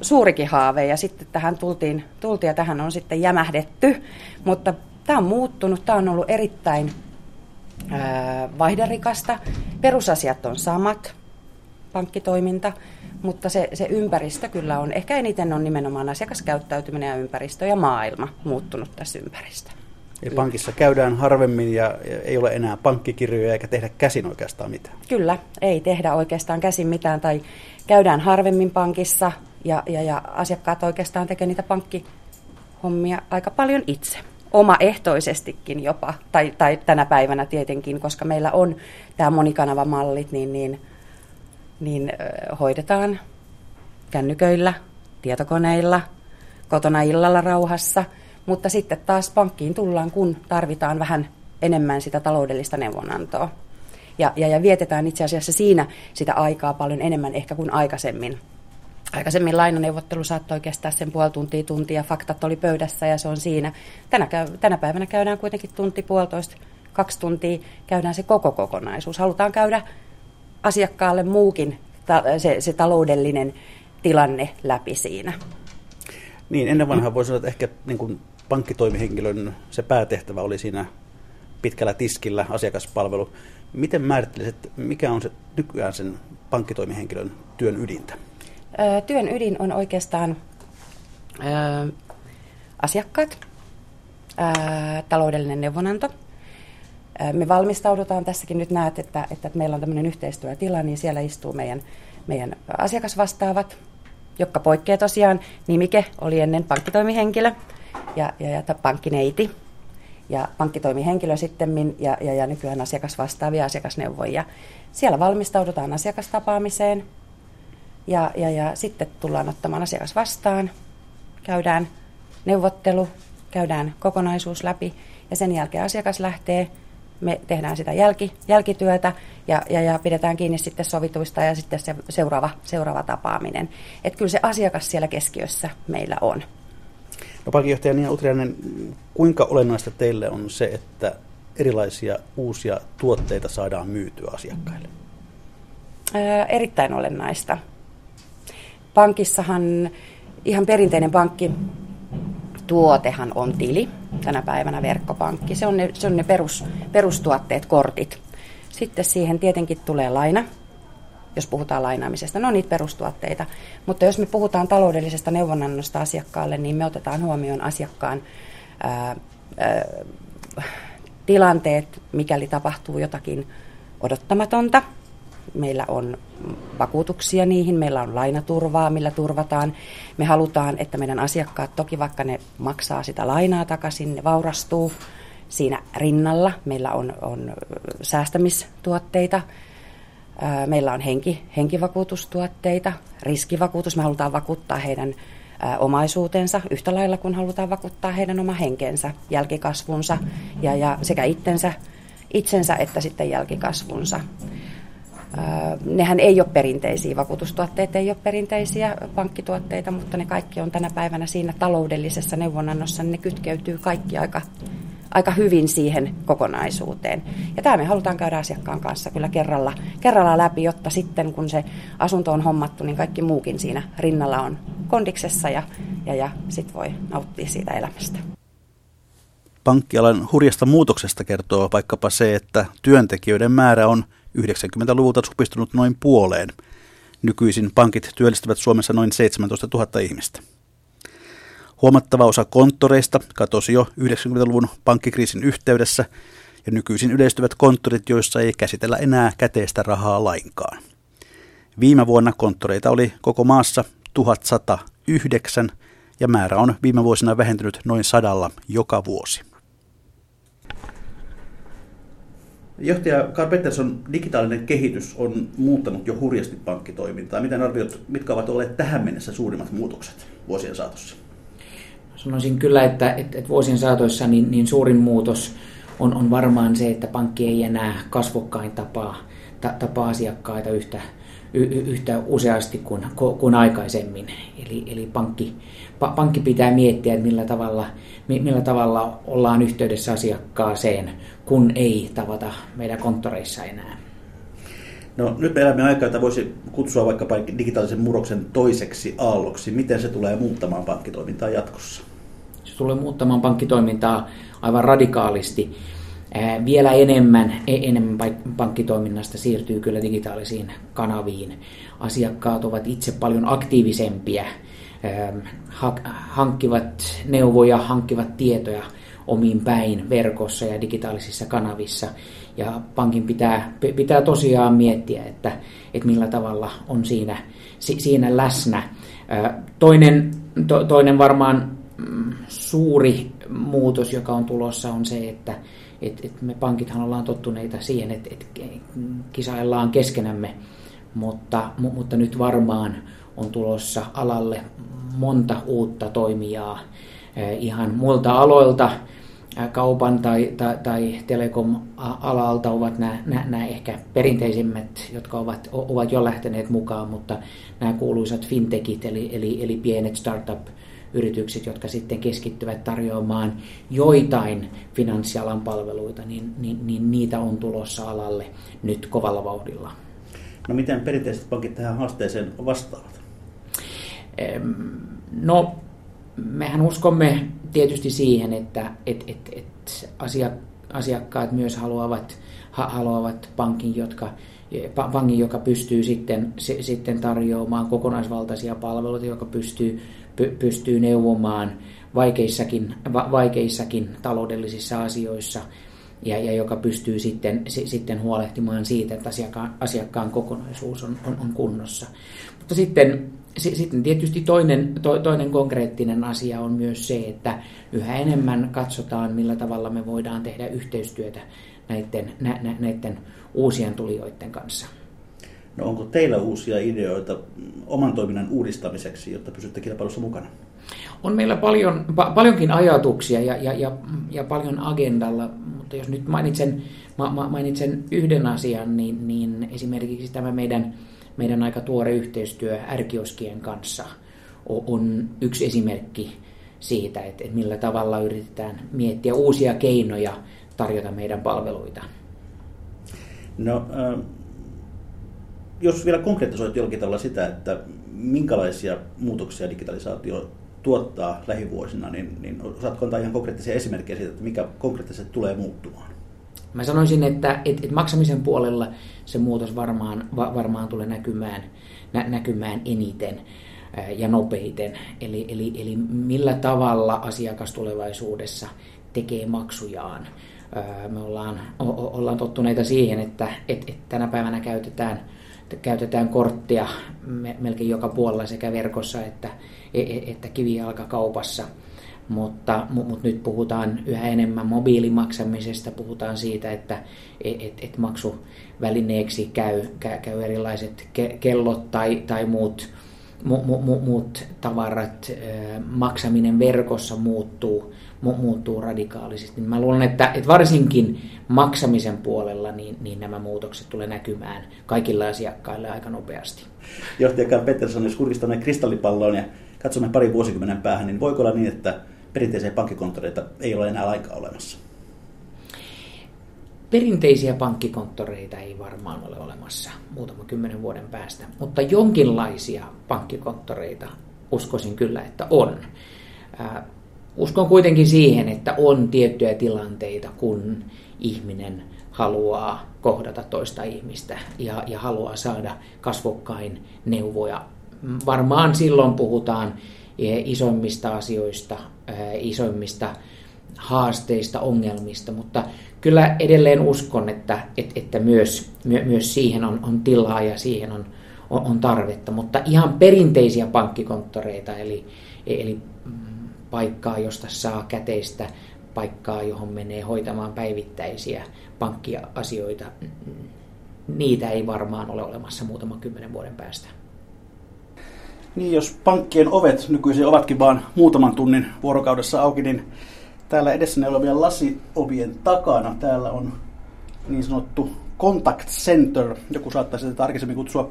suurikin haave ja sitten tähän tultiin, tultiin ja tähän on sitten jämähdetty, mutta tämä on muuttunut, tämä on ollut erittäin vaihderikasta, perusasiat on samat, pankkitoiminta, mutta se, se ympäristö kyllä on, ehkä eniten on nimenomaan asiakaskäyttäytyminen ja ympäristö ja maailma muuttunut tässä ympäristössä. Ja pankissa käydään harvemmin ja ei ole enää pankkikirjoja eikä tehdä käsin oikeastaan mitään. Kyllä, ei tehdä oikeastaan käsin mitään tai käydään harvemmin pankissa ja, ja, ja asiakkaat oikeastaan tekevät niitä pankkihommia aika paljon itse. Omaehtoisestikin jopa, tai, tai tänä päivänä tietenkin, koska meillä on tämä monikanavamallit, niin, niin, niin hoidetaan kännyköillä, tietokoneilla, kotona illalla rauhassa – mutta sitten taas pankkiin tullaan, kun tarvitaan vähän enemmän sitä taloudellista neuvonantoa. Ja, ja, ja vietetään itse asiassa siinä sitä aikaa paljon enemmän ehkä kuin aikaisemmin Aikaisemmin lainaneuvottelu saattoi kestää sen puoli tuntia, tuntia, faktat oli pöydässä ja se on siinä. Tänä, tänä päivänä käydään kuitenkin tunti, puolitoista, kaksi tuntia, käydään se koko kokonaisuus. Halutaan käydä asiakkaalle muukin ta, se, se taloudellinen tilanne läpi siinä. Niin, ennen vanhaa voisi sanoa, että ehkä niin kuin pankkitoimihenkilön se päätehtävä oli siinä pitkällä tiskillä asiakaspalvelu. Miten määrittelisit, mikä on se nykyään sen pankkitoimihenkilön työn ydintä? Työn ydin on oikeastaan asiakkaat, taloudellinen neuvonanto. Me valmistaudutaan tässäkin nyt näet, että, että meillä on tämmöinen yhteistyötila, niin siellä istuu meidän, meidän asiakasvastaavat, jotka poikkeaa tosiaan. Nimike oli ennen pankkitoimihenkilö ja, ja, ja pankkineiti ja pankkitoimihenkilö sitten ja, ja, ja nykyään asiakasvastaavia asiakasneuvojia. Siellä valmistaudutaan asiakastapaamiseen ja, ja, ja sitten tullaan ottamaan asiakas vastaan, käydään neuvottelu, käydään kokonaisuus läpi ja sen jälkeen asiakas lähtee me tehdään sitä jälki, jälkityötä ja, ja, ja pidetään kiinni sitten sovituista ja sitten se seuraava, seuraava tapaaminen. Että kyllä se asiakas siellä keskiössä meillä on. No pankinjohtaja Niina Utriainen, kuinka olennaista teille on se, että erilaisia uusia tuotteita saadaan myytyä asiakkaille? Ää, erittäin olennaista. Pankissahan ihan perinteinen pankki tuotehan on tili, tänä päivänä verkkopankki. Se on ne, se on ne perus, perustuotteet, kortit. Sitten siihen tietenkin tulee laina, jos puhutaan lainaamisesta. No niitä perustuotteita. Mutta jos me puhutaan taloudellisesta neuvonannosta asiakkaalle, niin me otetaan huomioon asiakkaan ää, ää, tilanteet, mikäli tapahtuu jotakin odottamatonta. Meillä on vakuutuksia niihin, meillä on lainaturvaa, millä turvataan. Me halutaan, että meidän asiakkaat, toki vaikka ne maksaa sitä lainaa takaisin, ne vaurastuu siinä rinnalla. Meillä on, on säästämistuotteita, meillä on henki, henkivakuutustuotteita, riskivakuutus. Me halutaan vakuuttaa heidän omaisuutensa yhtä lailla kuin halutaan vakuuttaa heidän oma henkensä, jälkikasvunsa ja, ja sekä itsensä, itsensä että sitten jälkikasvunsa. Nehän ei ole perinteisiä, vakuutustuotteet ei ole perinteisiä pankkituotteita, mutta ne kaikki on tänä päivänä siinä taloudellisessa neuvonannossa, niin ne kytkeytyy kaikki aika, aika hyvin siihen kokonaisuuteen. Ja tämä me halutaan käydä asiakkaan kanssa kyllä kerralla, kerralla läpi, jotta sitten kun se asunto on hommattu, niin kaikki muukin siinä rinnalla on kondiksessa ja, ja, ja sitten voi nauttia siitä elämästä. Pankkialan hurjasta muutoksesta kertoo vaikkapa se, että työntekijöiden määrä on 90-luvulta supistunut noin puoleen. Nykyisin pankit työllistävät Suomessa noin 17 000 ihmistä. Huomattava osa konttoreista katosi jo 90-luvun pankkikriisin yhteydessä ja nykyisin yleistyvät konttorit, joissa ei käsitellä enää käteistä rahaa lainkaan. Viime vuonna konttoreita oli koko maassa 1109 ja määrä on viime vuosina vähentynyt noin sadalla joka vuosi. Johtaja Carl Pettersson, digitaalinen kehitys on muuttanut jo hurjasti pankkitoimintaa. Miten arvioit, mitkä ovat olleet tähän mennessä suurimmat muutokset vuosien saatossa? Sanoisin kyllä, että, että, että vuosien saatoissa niin, niin suurin muutos on, on varmaan se, että pankki ei enää kasvokkain tapaa, ta, tapaa asiakkaita yhtä, y, yhtä useasti kuin, kuin aikaisemmin. Eli, eli pankki, pa, pankki pitää miettiä, että millä tavalla, millä tavalla ollaan yhteydessä asiakkaaseen, kun ei tavata meidän konttoreissa enää. No, nyt me elämme aikaa, että voisi kutsua vaikkapa digitaalisen murroksen toiseksi aalloksi. Miten se tulee muuttamaan pankkitoimintaa jatkossa? Se tulee muuttamaan pankkitoimintaa aivan radikaalisti. Vielä enemmän, e, enemmän pankkitoiminnasta siirtyy kyllä digitaalisiin kanaviin. Asiakkaat ovat itse paljon aktiivisempia, hankkivat neuvoja, hankkivat tietoja omiin päin verkossa ja digitaalisissa kanavissa. Ja pankin pitää, pitää tosiaan miettiä, että, että millä tavalla on siinä, siinä läsnä. Toinen, to, toinen varmaan mm, suuri muutos, joka on tulossa, on se, että et, et me pankithan ollaan tottuneita siihen, että et kisaillaan keskenämme, mutta, mutta nyt varmaan on tulossa alalle monta uutta toimijaa ihan muilta aloilta, kaupan tai, tai, tai telekom-alalta ovat nämä, nämä, nämä ehkä perinteisimmät, jotka ovat, ovat jo lähteneet mukaan, mutta nämä kuuluisat fintechit, eli, eli, eli pienet startup-yritykset, jotka sitten keskittyvät tarjoamaan joitain finanssialan palveluita, niin, niin, niin niitä on tulossa alalle nyt kovalla vauhdilla. No miten perinteiset pankit tähän haasteeseen vastaavat? No, mehän uskomme tietysti siihen, että et, et, et asiakkaat myös haluavat, haluavat pankin, jotka, pankin, joka pystyy sitten, sitten tarjoamaan kokonaisvaltaisia palveluita, joka pystyy, pystyy neuvomaan vaikeissakin, vaikeissakin taloudellisissa asioissa ja, ja joka pystyy sitten, sitten huolehtimaan siitä, että asiakkaan, asiakkaan kokonaisuus on, on, on kunnossa. Mutta sitten sitten tietysti toinen, to, toinen konkreettinen asia on myös se, että yhä enemmän katsotaan, millä tavalla me voidaan tehdä yhteistyötä näiden, nä, nä, näiden uusien tulijoiden kanssa. No onko teillä uusia ideoita oman toiminnan uudistamiseksi, jotta pysytte kilpailussa mukana? On meillä paljon, pa, paljonkin ajatuksia ja, ja, ja, ja paljon agendalla, mutta jos nyt mainitsen, ma, mainitsen yhden asian, niin, niin esimerkiksi tämä meidän meidän aika tuore yhteistyö ärkioskien kanssa on yksi esimerkki siitä, että millä tavalla yritetään miettiä uusia keinoja tarjota meidän palveluita. No, äh, jos vielä konkretisoit jollakin tavalla sitä, että minkälaisia muutoksia digitalisaatio tuottaa lähivuosina, niin, niin osaatko antaa ihan konkreettisia esimerkkejä siitä, että mikä konkreettisesti tulee muuttumaan? Mä sanoisin, että, että, että maksamisen puolella se muutos varmaan, va, varmaan tulee näkymään, nä, näkymään eniten ja nopeiten. Eli, eli, eli millä tavalla asiakas tulevaisuudessa tekee maksujaan. Me ollaan, o, ollaan tottuneita siihen, että et, et tänä päivänä käytetään, käytetään korttia melkein joka puolella sekä verkossa että, e, e, että kivijalkakaupassa. Mutta, mutta nyt puhutaan yhä enemmän mobiilimaksamisesta, puhutaan siitä, että et, et, et maksuvälineeksi käy, käy erilaiset kellot tai, tai muut, mu, mu, muut tavarat, maksaminen verkossa muuttuu, mu, muuttuu radikaalisesti. Mä luulen, että, että varsinkin maksamisen puolella niin, niin nämä muutokset tulee näkymään kaikilla asiakkailla aika nopeasti. Johtaja Pettersson, jos kurkistamme kristallipalloon ja katsomme pari vuosikymmenen päähän, niin voiko olla niin, että perinteisiä pankkikonttoreita ei ole enää aikaa olemassa? Perinteisiä pankkikonttoreita ei varmaan ole olemassa muutama kymmenen vuoden päästä, mutta jonkinlaisia pankkikonttoreita uskoisin kyllä, että on. uskon kuitenkin siihen, että on tiettyjä tilanteita, kun ihminen haluaa kohdata toista ihmistä ja, ja haluaa saada kasvokkain neuvoja. Varmaan silloin puhutaan isoimmista asioista, isoimmista haasteista, ongelmista, mutta kyllä edelleen uskon, että, että myös, myös siihen on, on tilaa ja siihen on, on tarvetta, mutta ihan perinteisiä pankkikonttoreita, eli, eli paikkaa, josta saa käteistä, paikkaa, johon menee hoitamaan päivittäisiä pankkiasioita, niitä ei varmaan ole olemassa muutaman kymmenen vuoden päästä. Niin, jos pankkien ovet nykyisin ovatkin vain muutaman tunnin vuorokaudessa auki, niin täällä edessä ne olevien lasiovien takana täällä on niin sanottu contact center, joku saattaisi sitä tarkemmin kutsua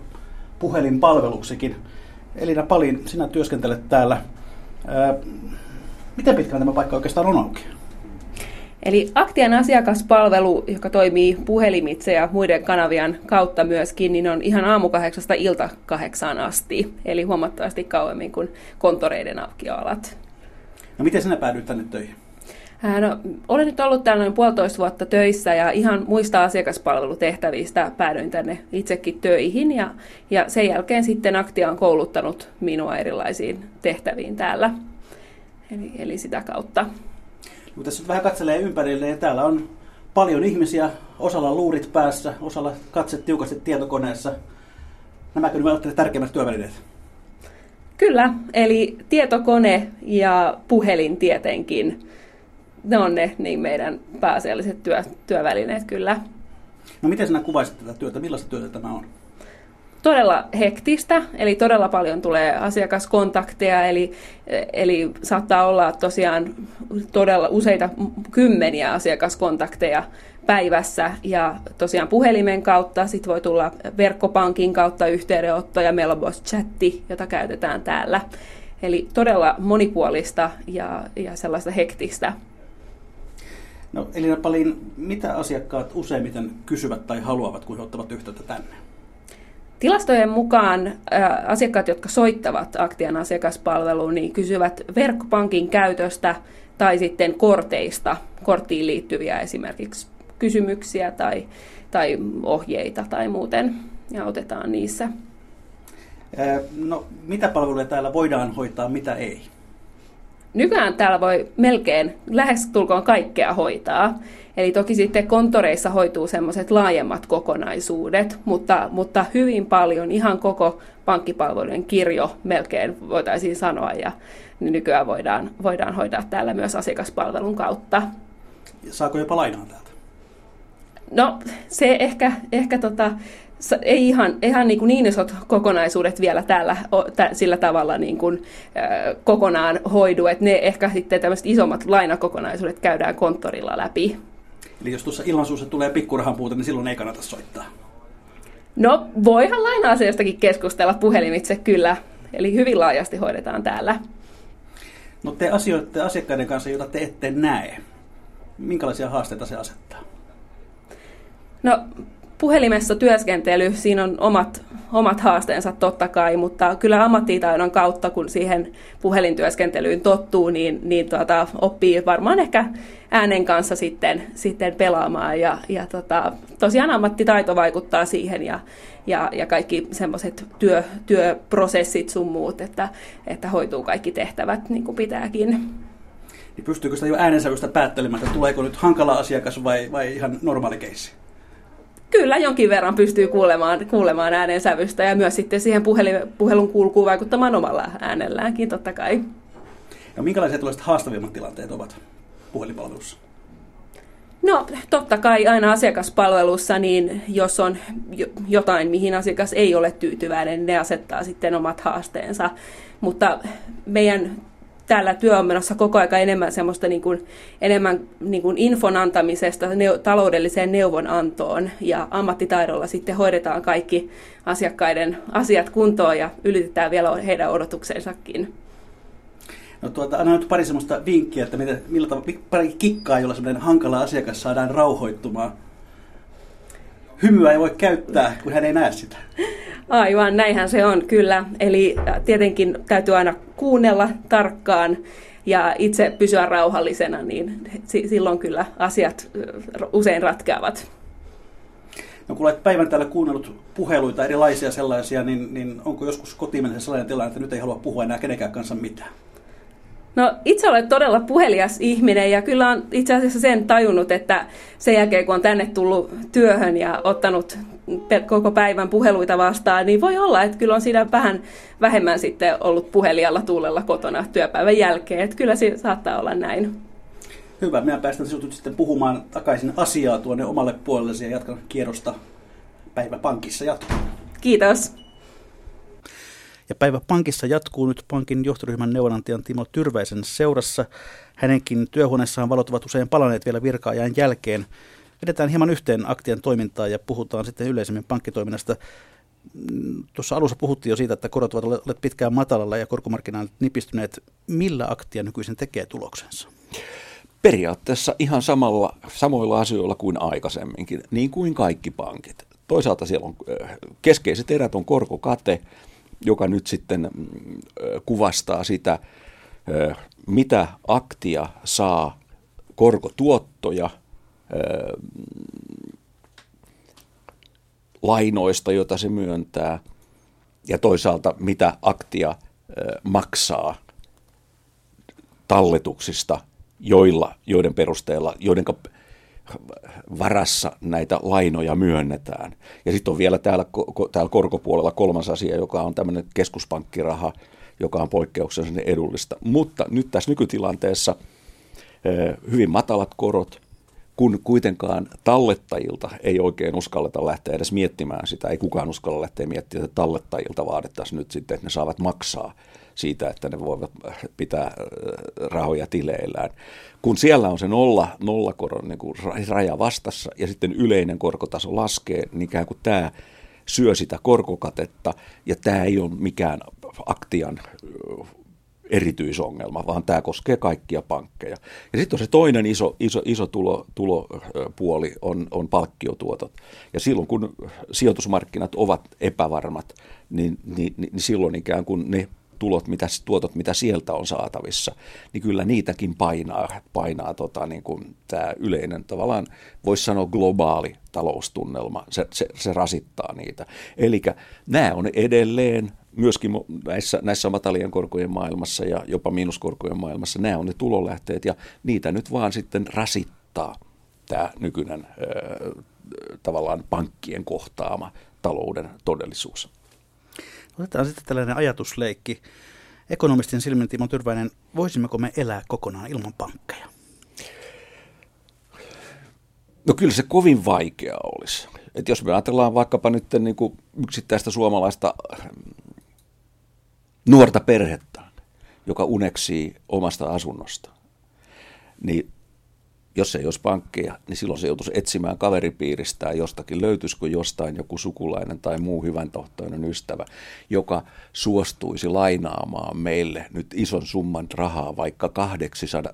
puhelinpalveluksikin. Elina Palin, sinä työskentelet täällä. Ää, miten pitkään tämä paikka oikeastaan on auki? Eli Aktian asiakaspalvelu, joka toimii puhelimitse ja muiden kanavien kautta myöskin, niin on ihan aamu kahdeksasta ilta kahdeksaan asti, eli huomattavasti kauemmin kuin kontoreiden aukialat. No miten sinä päädyit tänne töihin? No, olen nyt ollut täällä noin puolitoista vuotta töissä ja ihan muista asiakaspalvelutehtävistä päädyin tänne itsekin töihin ja, ja sen jälkeen sitten Aktia on kouluttanut minua erilaisiin tehtäviin täällä. Eli, eli sitä kautta kun tässä vähän katselee ympärille, ja täällä on paljon ihmisiä, osalla luurit päässä, osalla katse tiukasti tietokoneessa. Nämäkö ne ovat tärkeimmät työvälineet? Kyllä, eli tietokone ja puhelin tietenkin. Ne on ne niin meidän pääasialliset työ, työvälineet kyllä. No miten sinä kuvaisit tätä työtä? Millaista työtä tämä on? Todella hektistä, eli todella paljon tulee asiakaskontakteja, eli, eli saattaa olla tosiaan todella useita kymmeniä asiakaskontakteja päivässä ja tosiaan puhelimen kautta, sitten voi tulla verkkopankin kautta yhteydenotto ja meillä on chatti, jota käytetään täällä. Eli todella monipuolista ja, ja sellaista hektistä. No Elina Palin, mitä asiakkaat useimmiten kysyvät tai haluavat, kun he ottavat yhteyttä tänne? Tilastojen mukaan asiakkaat, jotka soittavat Aktian asiakaspalveluun, niin kysyvät verkkopankin käytöstä tai sitten korteista, korttiin liittyviä esimerkiksi kysymyksiä tai, tai ohjeita tai muuten, ja otetaan niissä. No, mitä palveluja täällä voidaan hoitaa, mitä ei? Nykyään täällä voi melkein lähestulkoon kaikkea hoitaa. Eli toki sitten konttoreissa hoituu semmoiset laajemmat kokonaisuudet, mutta, mutta hyvin paljon ihan koko pankkipalvelujen kirjo melkein voitaisiin sanoa ja nykyään voidaan, voidaan hoitaa täällä myös asiakaspalvelun kautta. Saako jopa lainaa täältä? No se ehkä, ehkä tota, ei ihan, ihan niin, kuin niin isot kokonaisuudet vielä täällä sillä tavalla niin kuin, äh, kokonaan hoidu, että ne ehkä sitten tämmöiset isommat lainakokonaisuudet käydään konttorilla läpi. Eli jos tuossa ilmansuussa tulee pikkurahan puute, niin silloin ei kannata soittaa. No, voihan laina-asioistakin keskustella puhelimitse kyllä. Eli hyvin laajasti hoidetaan täällä. No te asioitte asiakkaiden kanssa, joita te ette näe. Minkälaisia haasteita se asettaa? No, puhelimessa työskentely, siinä on omat, omat haasteensa totta kai, mutta kyllä ammattitaidon kautta, kun siihen puhelintyöskentelyyn tottuu, niin, niin tuota, oppii varmaan ehkä äänen kanssa sitten, sitten pelaamaan. Ja, ja tota, tosiaan ammattitaito vaikuttaa siihen ja, ja, ja kaikki semmoiset työ, työprosessit sun muut, että, että hoituu kaikki tehtävät niin kuin pitääkin. Niin pystyykö sitä jo äänensävystä päättelemään, että tuleeko nyt hankala asiakas vai, vai ihan normaali keissi? Kyllä jonkin verran pystyy kuulemaan, kuulemaan äänensävystä ja myös sitten siihen puhelin, puhelun kulkuun vaikuttamaan omalla äänelläänkin totta kai. Ja minkälaisia tällaiset haastavimmat tilanteet ovat puhelinpalvelussa? No totta kai aina asiakaspalvelussa, niin jos on jotain, mihin asiakas ei ole tyytyväinen, ne asettaa sitten omat haasteensa. Mutta meidän täällä työ on menossa koko aika enemmän semmoista niin kuin, enemmän niin kuin infon antamisesta neu- taloudelliseen neuvonantoon ja ammattitaidolla sitten hoidetaan kaikki asiakkaiden asiat kuntoon ja ylitetään vielä heidän odotuksensakin. No tuota, anna nyt pari semmoista vinkkiä, että miten, millä tavalla, pari kikkaa, jolla semmoinen hankala asiakas saadaan rauhoittumaan. Hymyä ei voi käyttää, kun hän ei näe sitä. Aivan, näinhän se on kyllä. Eli äh, tietenkin täytyy aina kuunnella tarkkaan ja itse pysyä rauhallisena, niin silloin kyllä asiat usein ratkeavat. No kun olet päivän täällä kuunnellut puheluita, erilaisia sellaisia, niin, niin onko joskus kotiin sellainen tilanne, että nyt ei halua puhua enää kenenkään kanssa mitään? No itse olen todella puhelias ihminen ja kyllä on itse asiassa sen tajunnut, että sen jälkeen kun on tänne tullut työhön ja ottanut koko päivän puheluita vastaan, niin voi olla, että kyllä on siinä vähän vähemmän sitten ollut puhelijalla tuulella kotona työpäivän jälkeen. Että kyllä se saattaa olla näin. Hyvä, minä päästän sinut sitten puhumaan takaisin asiaa tuonne omalle puolellesi ja jatkan kierrosta päiväpankissa jatkoon. Kiitos. Ja päivä pankissa jatkuu nyt pankin johtoryhmän neuvonantajan Timo Tyrväisen seurassa. Hänenkin työhuoneessaan valot ovat usein palaneet vielä virkaajan jälkeen. Vedetään hieman yhteen aktien toimintaa ja puhutaan sitten yleisemmin pankkitoiminnasta. Tuossa alussa puhuttiin jo siitä, että korot ovat olleet pitkään matalalla ja korkomarkkinat nipistyneet. Millä aktia nykyisin tekee tuloksensa? Periaatteessa ihan samalla, samoilla asioilla kuin aikaisemminkin, niin kuin kaikki pankit. Toisaalta siellä on keskeiset erät on korkokate, joka nyt sitten mm, kuvastaa sitä, mitä aktia saa korkotuottoja lainoista, joita se myöntää, ja toisaalta mitä aktia maksaa talletuksista, joilla, joiden perusteella, joiden varassa näitä lainoja myönnetään. Ja sitten on vielä täällä, täällä korkopuolella kolmas asia, joka on tämmöinen keskuspankkiraha, joka on poikkeuksellisen edullista. Mutta nyt tässä nykytilanteessa hyvin matalat korot, kun kuitenkaan tallettajilta ei oikein uskalleta lähteä edes miettimään sitä, ei kukaan uskalla lähteä miettimään, että tallettajilta vaadittaisiin nyt sitten, että ne saavat maksaa siitä, että ne voivat pitää rahoja tileillään. Kun siellä on se nolla, nollakoron niin kuin raja vastassa ja sitten yleinen korkotaso laskee, niin ikään kuin tämä syö sitä korkokatetta ja tämä ei ole mikään aktian erityisongelma, vaan tämä koskee kaikkia pankkeja. Ja sitten on se toinen iso, iso, iso tulo, tulopuoli on, on palkkiotuotot. Ja silloin kun sijoitusmarkkinat ovat epävarmat, niin, niin, niin silloin ikään kuin ne tulot, mitä, tuotot, mitä sieltä on saatavissa, niin kyllä niitäkin painaa, painaa tota, niin kuin tämä yleinen tavallaan, voisi sanoa globaali taloustunnelma, se, se, se rasittaa niitä. Eli nämä on edelleen myöskin näissä, näissä matalien korkojen maailmassa ja jopa miinuskorkojen maailmassa, nämä on ne tulolähteet ja niitä nyt vaan sitten rasittaa tämä nykyinen tavallaan pankkien kohtaama talouden todellisuus. Otetaan sitten tällainen ajatusleikki. Ekonomistin silmin Timo Tyrväinen, voisimmeko me elää kokonaan ilman pankkeja? No kyllä se kovin vaikea olisi. Et jos me ajatellaan vaikkapa nyt niin kuin yksittäistä suomalaista nuorta perhettä, joka uneksii omasta asunnosta, niin jos ei olisi pankkeja, niin silloin se joutuisi etsimään kaveripiiristään jostakin, löytyisikö jostain joku sukulainen tai muu hyvän tohtoinen ystävä, joka suostuisi lainaamaan meille nyt ison summan rahaa vaikka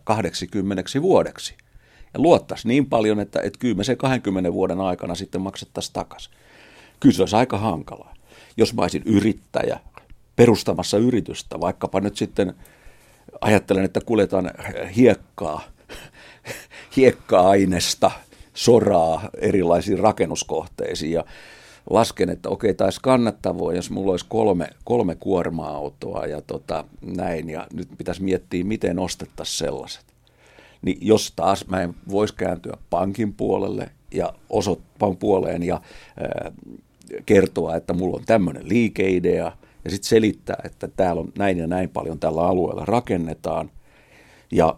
80 vuodeksi. Ja luottaisi niin paljon, että, että kyllä me se 20 vuoden aikana sitten maksettaisiin takaisin. Kyllä se olisi aika hankalaa. Jos mä olisin yrittäjä perustamassa yritystä, vaikkapa nyt sitten ajattelen, että kuljetaan hiekkaa – hiekka-ainesta, soraa erilaisiin rakennuskohteisiin ja lasken, että okei, taisi kannattavaa, jos mulla olisi kolme, kolme kuorma-autoa ja tota, näin, ja nyt pitäisi miettiä, miten ostettaisiin sellaiset. Niin jos taas mä en voisi kääntyä pankin puolelle ja osoittaa puoleen ja ää, kertoa, että mulla on tämmöinen liikeidea, ja sitten selittää, että täällä on näin ja näin paljon tällä alueella rakennetaan, ja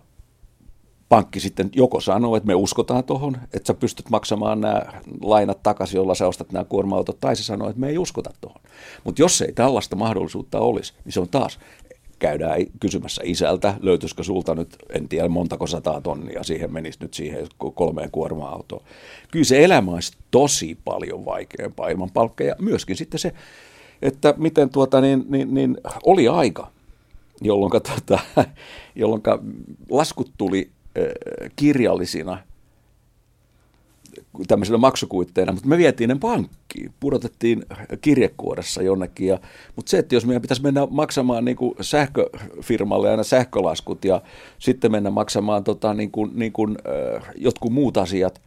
pankki sitten joko sanoo, että me uskotaan tuohon, että sä pystyt maksamaan nämä lainat takaisin, jolla sä ostat nämä kuorma-autot, tai se sanoo, että me ei uskota tuohon. Mutta jos ei tällaista mahdollisuutta olisi, niin se on taas, käydään kysymässä isältä, löytyisikö sulta nyt, en tiedä montako sataa tonnia siihen menisi nyt siihen kolmeen kuorma-autoon. Kyllä se elämä olisi tosi paljon vaikeampaa ilman palkkeja. Myöskin sitten se, että miten tuota, niin, niin, niin oli aika, jolloin, tuota, (laughs) jolloin laskut tuli kirjallisina tämmöisenä maksukuitteina, mutta me vietiin ne pankkiin, pudotettiin kirjekuoressa jonnekin. Ja, mutta se, että jos meidän pitäisi mennä maksamaan niin kuin sähköfirmalle aina sähkölaskut ja sitten mennä maksamaan tota, niin kuin, niin kuin, jotkut muut asiat,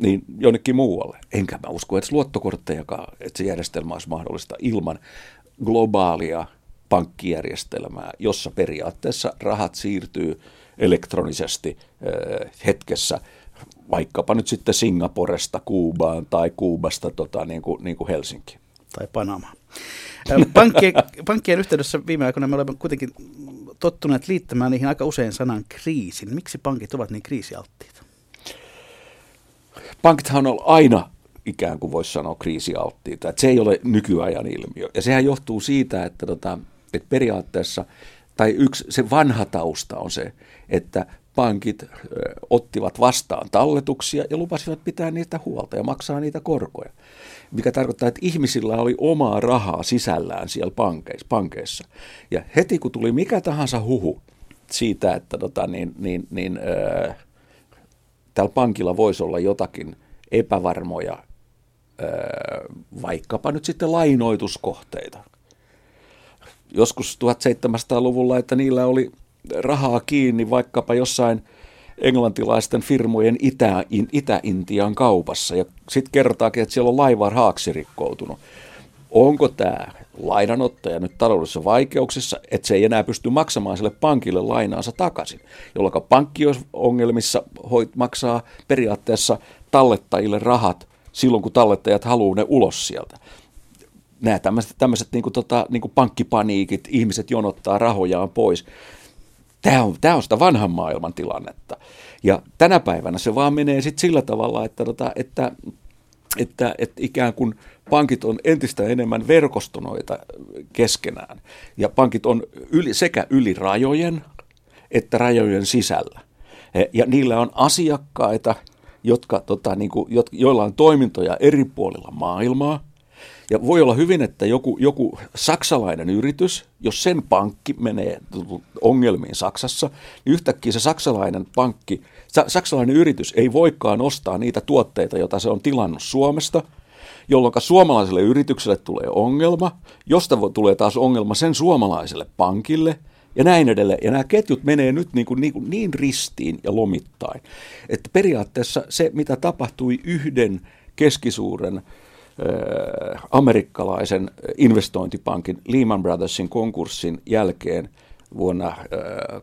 niin jonnekin muualle. Enkä mä usko että luottokorttejakaan, että se järjestelmä olisi mahdollista ilman globaalia pankkijärjestelmää, jossa periaatteessa rahat siirtyy elektronisesti hetkessä vaikkapa nyt sitten Singaporesta Kuubaan tai Kuubasta tota, niin kuin, niin kuin Helsinki. Tai Panama. Pankkien, (laughs) pankkien yhteydessä viime aikoina me olemme kuitenkin tottuneet liittämään niihin aika usein sanan kriisin. Miksi pankit ovat niin kriisialttiita? Pankithan on aina ikään kuin voisi sanoa kriisialttiita. Että se ei ole nykyajan ilmiö. Ja sehän johtuu siitä, että, tota, että periaatteessa – tai yksi, se vanha tausta on se, että pankit ottivat vastaan talletuksia ja lupasivat pitää niitä huolta ja maksaa niitä korkoja. Mikä tarkoittaa, että ihmisillä oli omaa rahaa sisällään siellä pankeissa. pankeissa. Ja heti kun tuli mikä tahansa huhu siitä, että tota, niin, niin, niin, äh, tällä pankilla voisi olla jotakin epävarmoja, vaikkapa nyt sitten lainoituskohteita, joskus 1700-luvulla, että niillä oli rahaa kiinni vaikkapa jossain englantilaisten firmojen Itä, Itä-Intian kaupassa. Ja sitten kertaakin, että siellä on laiva haaksi rikkoutunut. Onko tämä lainanottaja nyt taloudellisissa vaikeuksissa, että se ei enää pysty maksamaan sille pankille lainaansa takaisin, jolloin pankki olisi ongelmissa hoit, maksaa periaatteessa tallettajille rahat silloin, kun tallettajat haluaa ne ulos sieltä nämä tämmöiset, tämmöiset niin kuin, tota, niin kuin pankkipaniikit, ihmiset jonottaa rahojaan pois. Tämä on, tämä on sitä vanhan maailman tilannetta. Ja tänä päivänä se vaan menee sitten sillä tavalla, että, tota, että, että, että ikään kuin pankit on entistä enemmän verkostonoita keskenään. Ja pankit on yli, sekä yli rajojen että rajojen sisällä. Ja niillä on asiakkaita, jotka, tota, niin kuin, joilla on toimintoja eri puolilla maailmaa – ja voi olla hyvin, että joku, joku saksalainen yritys, jos sen pankki menee ongelmiin Saksassa, niin yhtäkkiä se saksalainen pankki, saksalainen yritys ei voikaan ostaa niitä tuotteita, joita se on tilannut Suomesta, jolloin suomalaiselle yritykselle tulee ongelma, josta tulee taas ongelma sen suomalaiselle pankille ja näin edelleen. Ja nämä ketjut menee nyt niin, kuin, niin, kuin niin ristiin ja lomittain, että periaatteessa se, mitä tapahtui yhden keskisuuren amerikkalaisen investointipankin Lehman Brothersin konkurssin jälkeen vuonna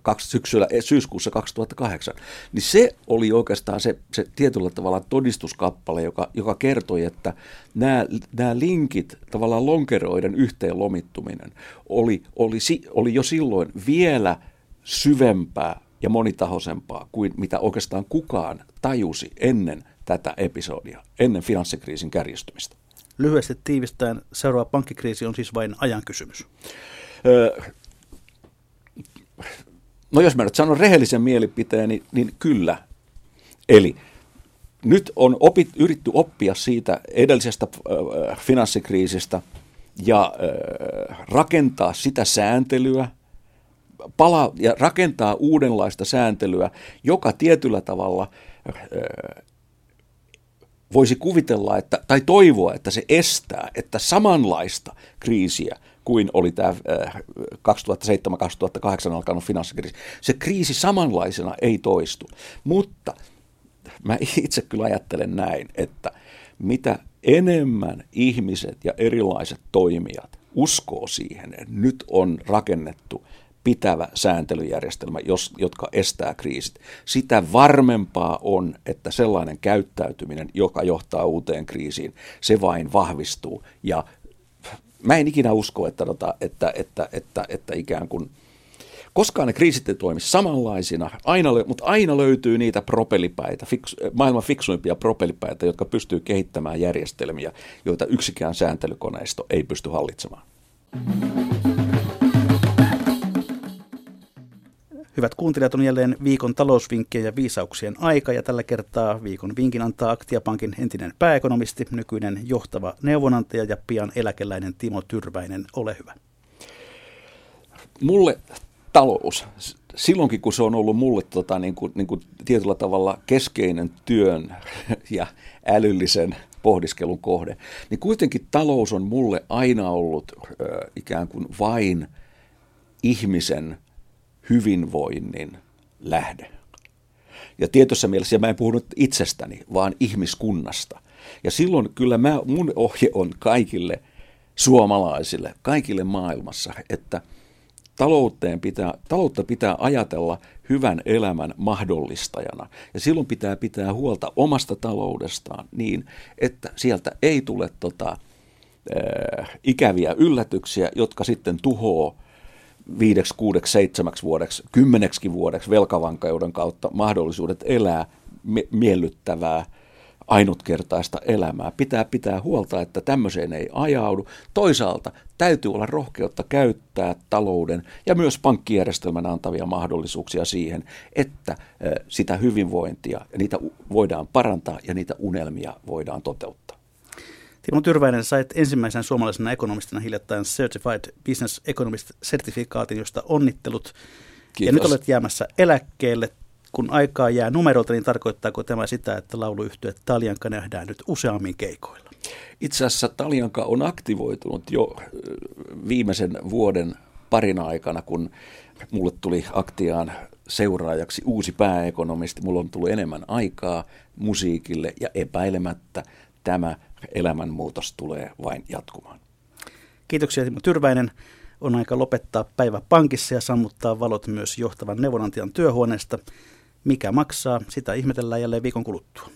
kaksi, syksyllä, eh, syyskuussa 2008, niin se oli oikeastaan se, se tietyllä tavalla todistuskappale, joka, joka kertoi, että nämä, nämä linkit, tavallaan lonkeroiden yhteen lomittuminen, oli, oli, oli jo silloin vielä syvempää ja monitahoisempaa kuin mitä oikeastaan kukaan tajusi ennen tätä episodia, ennen finanssikriisin kärjistymistä. Lyhyesti tiivistäen, seuraava pankkikriisi on siis vain ajan kysymys. Öö, no jos mä nyt sanon rehellisen mielipiteen, niin, kyllä. Eli nyt on opit, yritty oppia siitä edellisestä äh, finanssikriisistä ja äh, rakentaa sitä sääntelyä, pala- ja rakentaa uudenlaista sääntelyä, joka tietyllä tavalla äh, voisi kuvitella, että, tai toivoa, että se estää, että samanlaista kriisiä kuin oli tämä 2007-2008 alkanut finanssikriisi, se kriisi samanlaisena ei toistu. Mutta mä itse kyllä ajattelen näin, että mitä enemmän ihmiset ja erilaiset toimijat uskoo siihen, että nyt on rakennettu pitävä sääntelyjärjestelmä, jos, jotka estää kriisit. Sitä varmempaa on, että sellainen käyttäytyminen, joka johtaa uuteen kriisiin, se vain vahvistuu. Ja mä en ikinä usko, että, että, että, että, että, että ikään kuin Koskaan ne kriisit ei toimi samanlaisina, aina, mutta aina löytyy niitä propelipäitä, fiks, maailman fiksuimpia propelipäitä, jotka pystyy kehittämään järjestelmiä, joita yksikään sääntelykoneisto ei pysty hallitsemaan. Hyvät kuuntelijat, on jälleen viikon talousvinkkien ja viisauksien aika ja tällä kertaa viikon vinkin antaa Aktiapankin entinen pääekonomisti, nykyinen johtava neuvonantaja ja pian eläkeläinen Timo Tyrväinen. Ole hyvä. Mulle talous, silloinkin kun se on ollut mulle tota, niin kuin, niin kuin tietyllä tavalla keskeinen työn (laughs) ja älyllisen pohdiskelun kohde, niin kuitenkin talous on mulle aina ollut ö, ikään kuin vain ihmisen – hyvinvoinnin lähde. Ja tietyssä mielessä, ja mä en puhunut itsestäni, vaan ihmiskunnasta. Ja silloin kyllä mä, mun ohje on kaikille suomalaisille, kaikille maailmassa, että talouteen pitää, taloutta pitää ajatella hyvän elämän mahdollistajana. Ja silloin pitää pitää huolta omasta taloudestaan niin, että sieltä ei tule tota, äh, ikäviä yllätyksiä, jotka sitten tuhoaa viideksi, kuudeksi, seitsemäksi vuodeksi, kymmeneksi vuodeksi velkavankeuden kautta mahdollisuudet elää miellyttävää, ainutkertaista elämää. Pitää pitää huolta, että tämmöiseen ei ajaudu. Toisaalta täytyy olla rohkeutta käyttää talouden ja myös pankkijärjestelmän antavia mahdollisuuksia siihen, että sitä hyvinvointia niitä voidaan parantaa ja niitä unelmia voidaan toteuttaa. Timo Tyrväinen, sait ensimmäisen suomalaisena ekonomistina hiljattain Certified Business Economist-sertifikaatin, josta onnittelut. Kiitos. Ja nyt olet jäämässä eläkkeelle. Kun aikaa jää numerolta, niin tarkoittaako tämä sitä, että lauluyhtyö Taljanka nähdään nyt useammin keikoilla? Itse asiassa Taljanka on aktivoitunut jo viimeisen vuoden parin aikana, kun mulle tuli Aktiaan seuraajaksi uusi pääekonomisti. Mulla on tullut enemmän aikaa musiikille ja epäilemättä tämä elämänmuutos tulee vain jatkumaan. Kiitoksia Timo Tyrväinen. On aika lopettaa päivä pankissa ja sammuttaa valot myös johtavan neuvonantajan työhuoneesta. Mikä maksaa, sitä ihmetellään jälleen viikon kuluttua.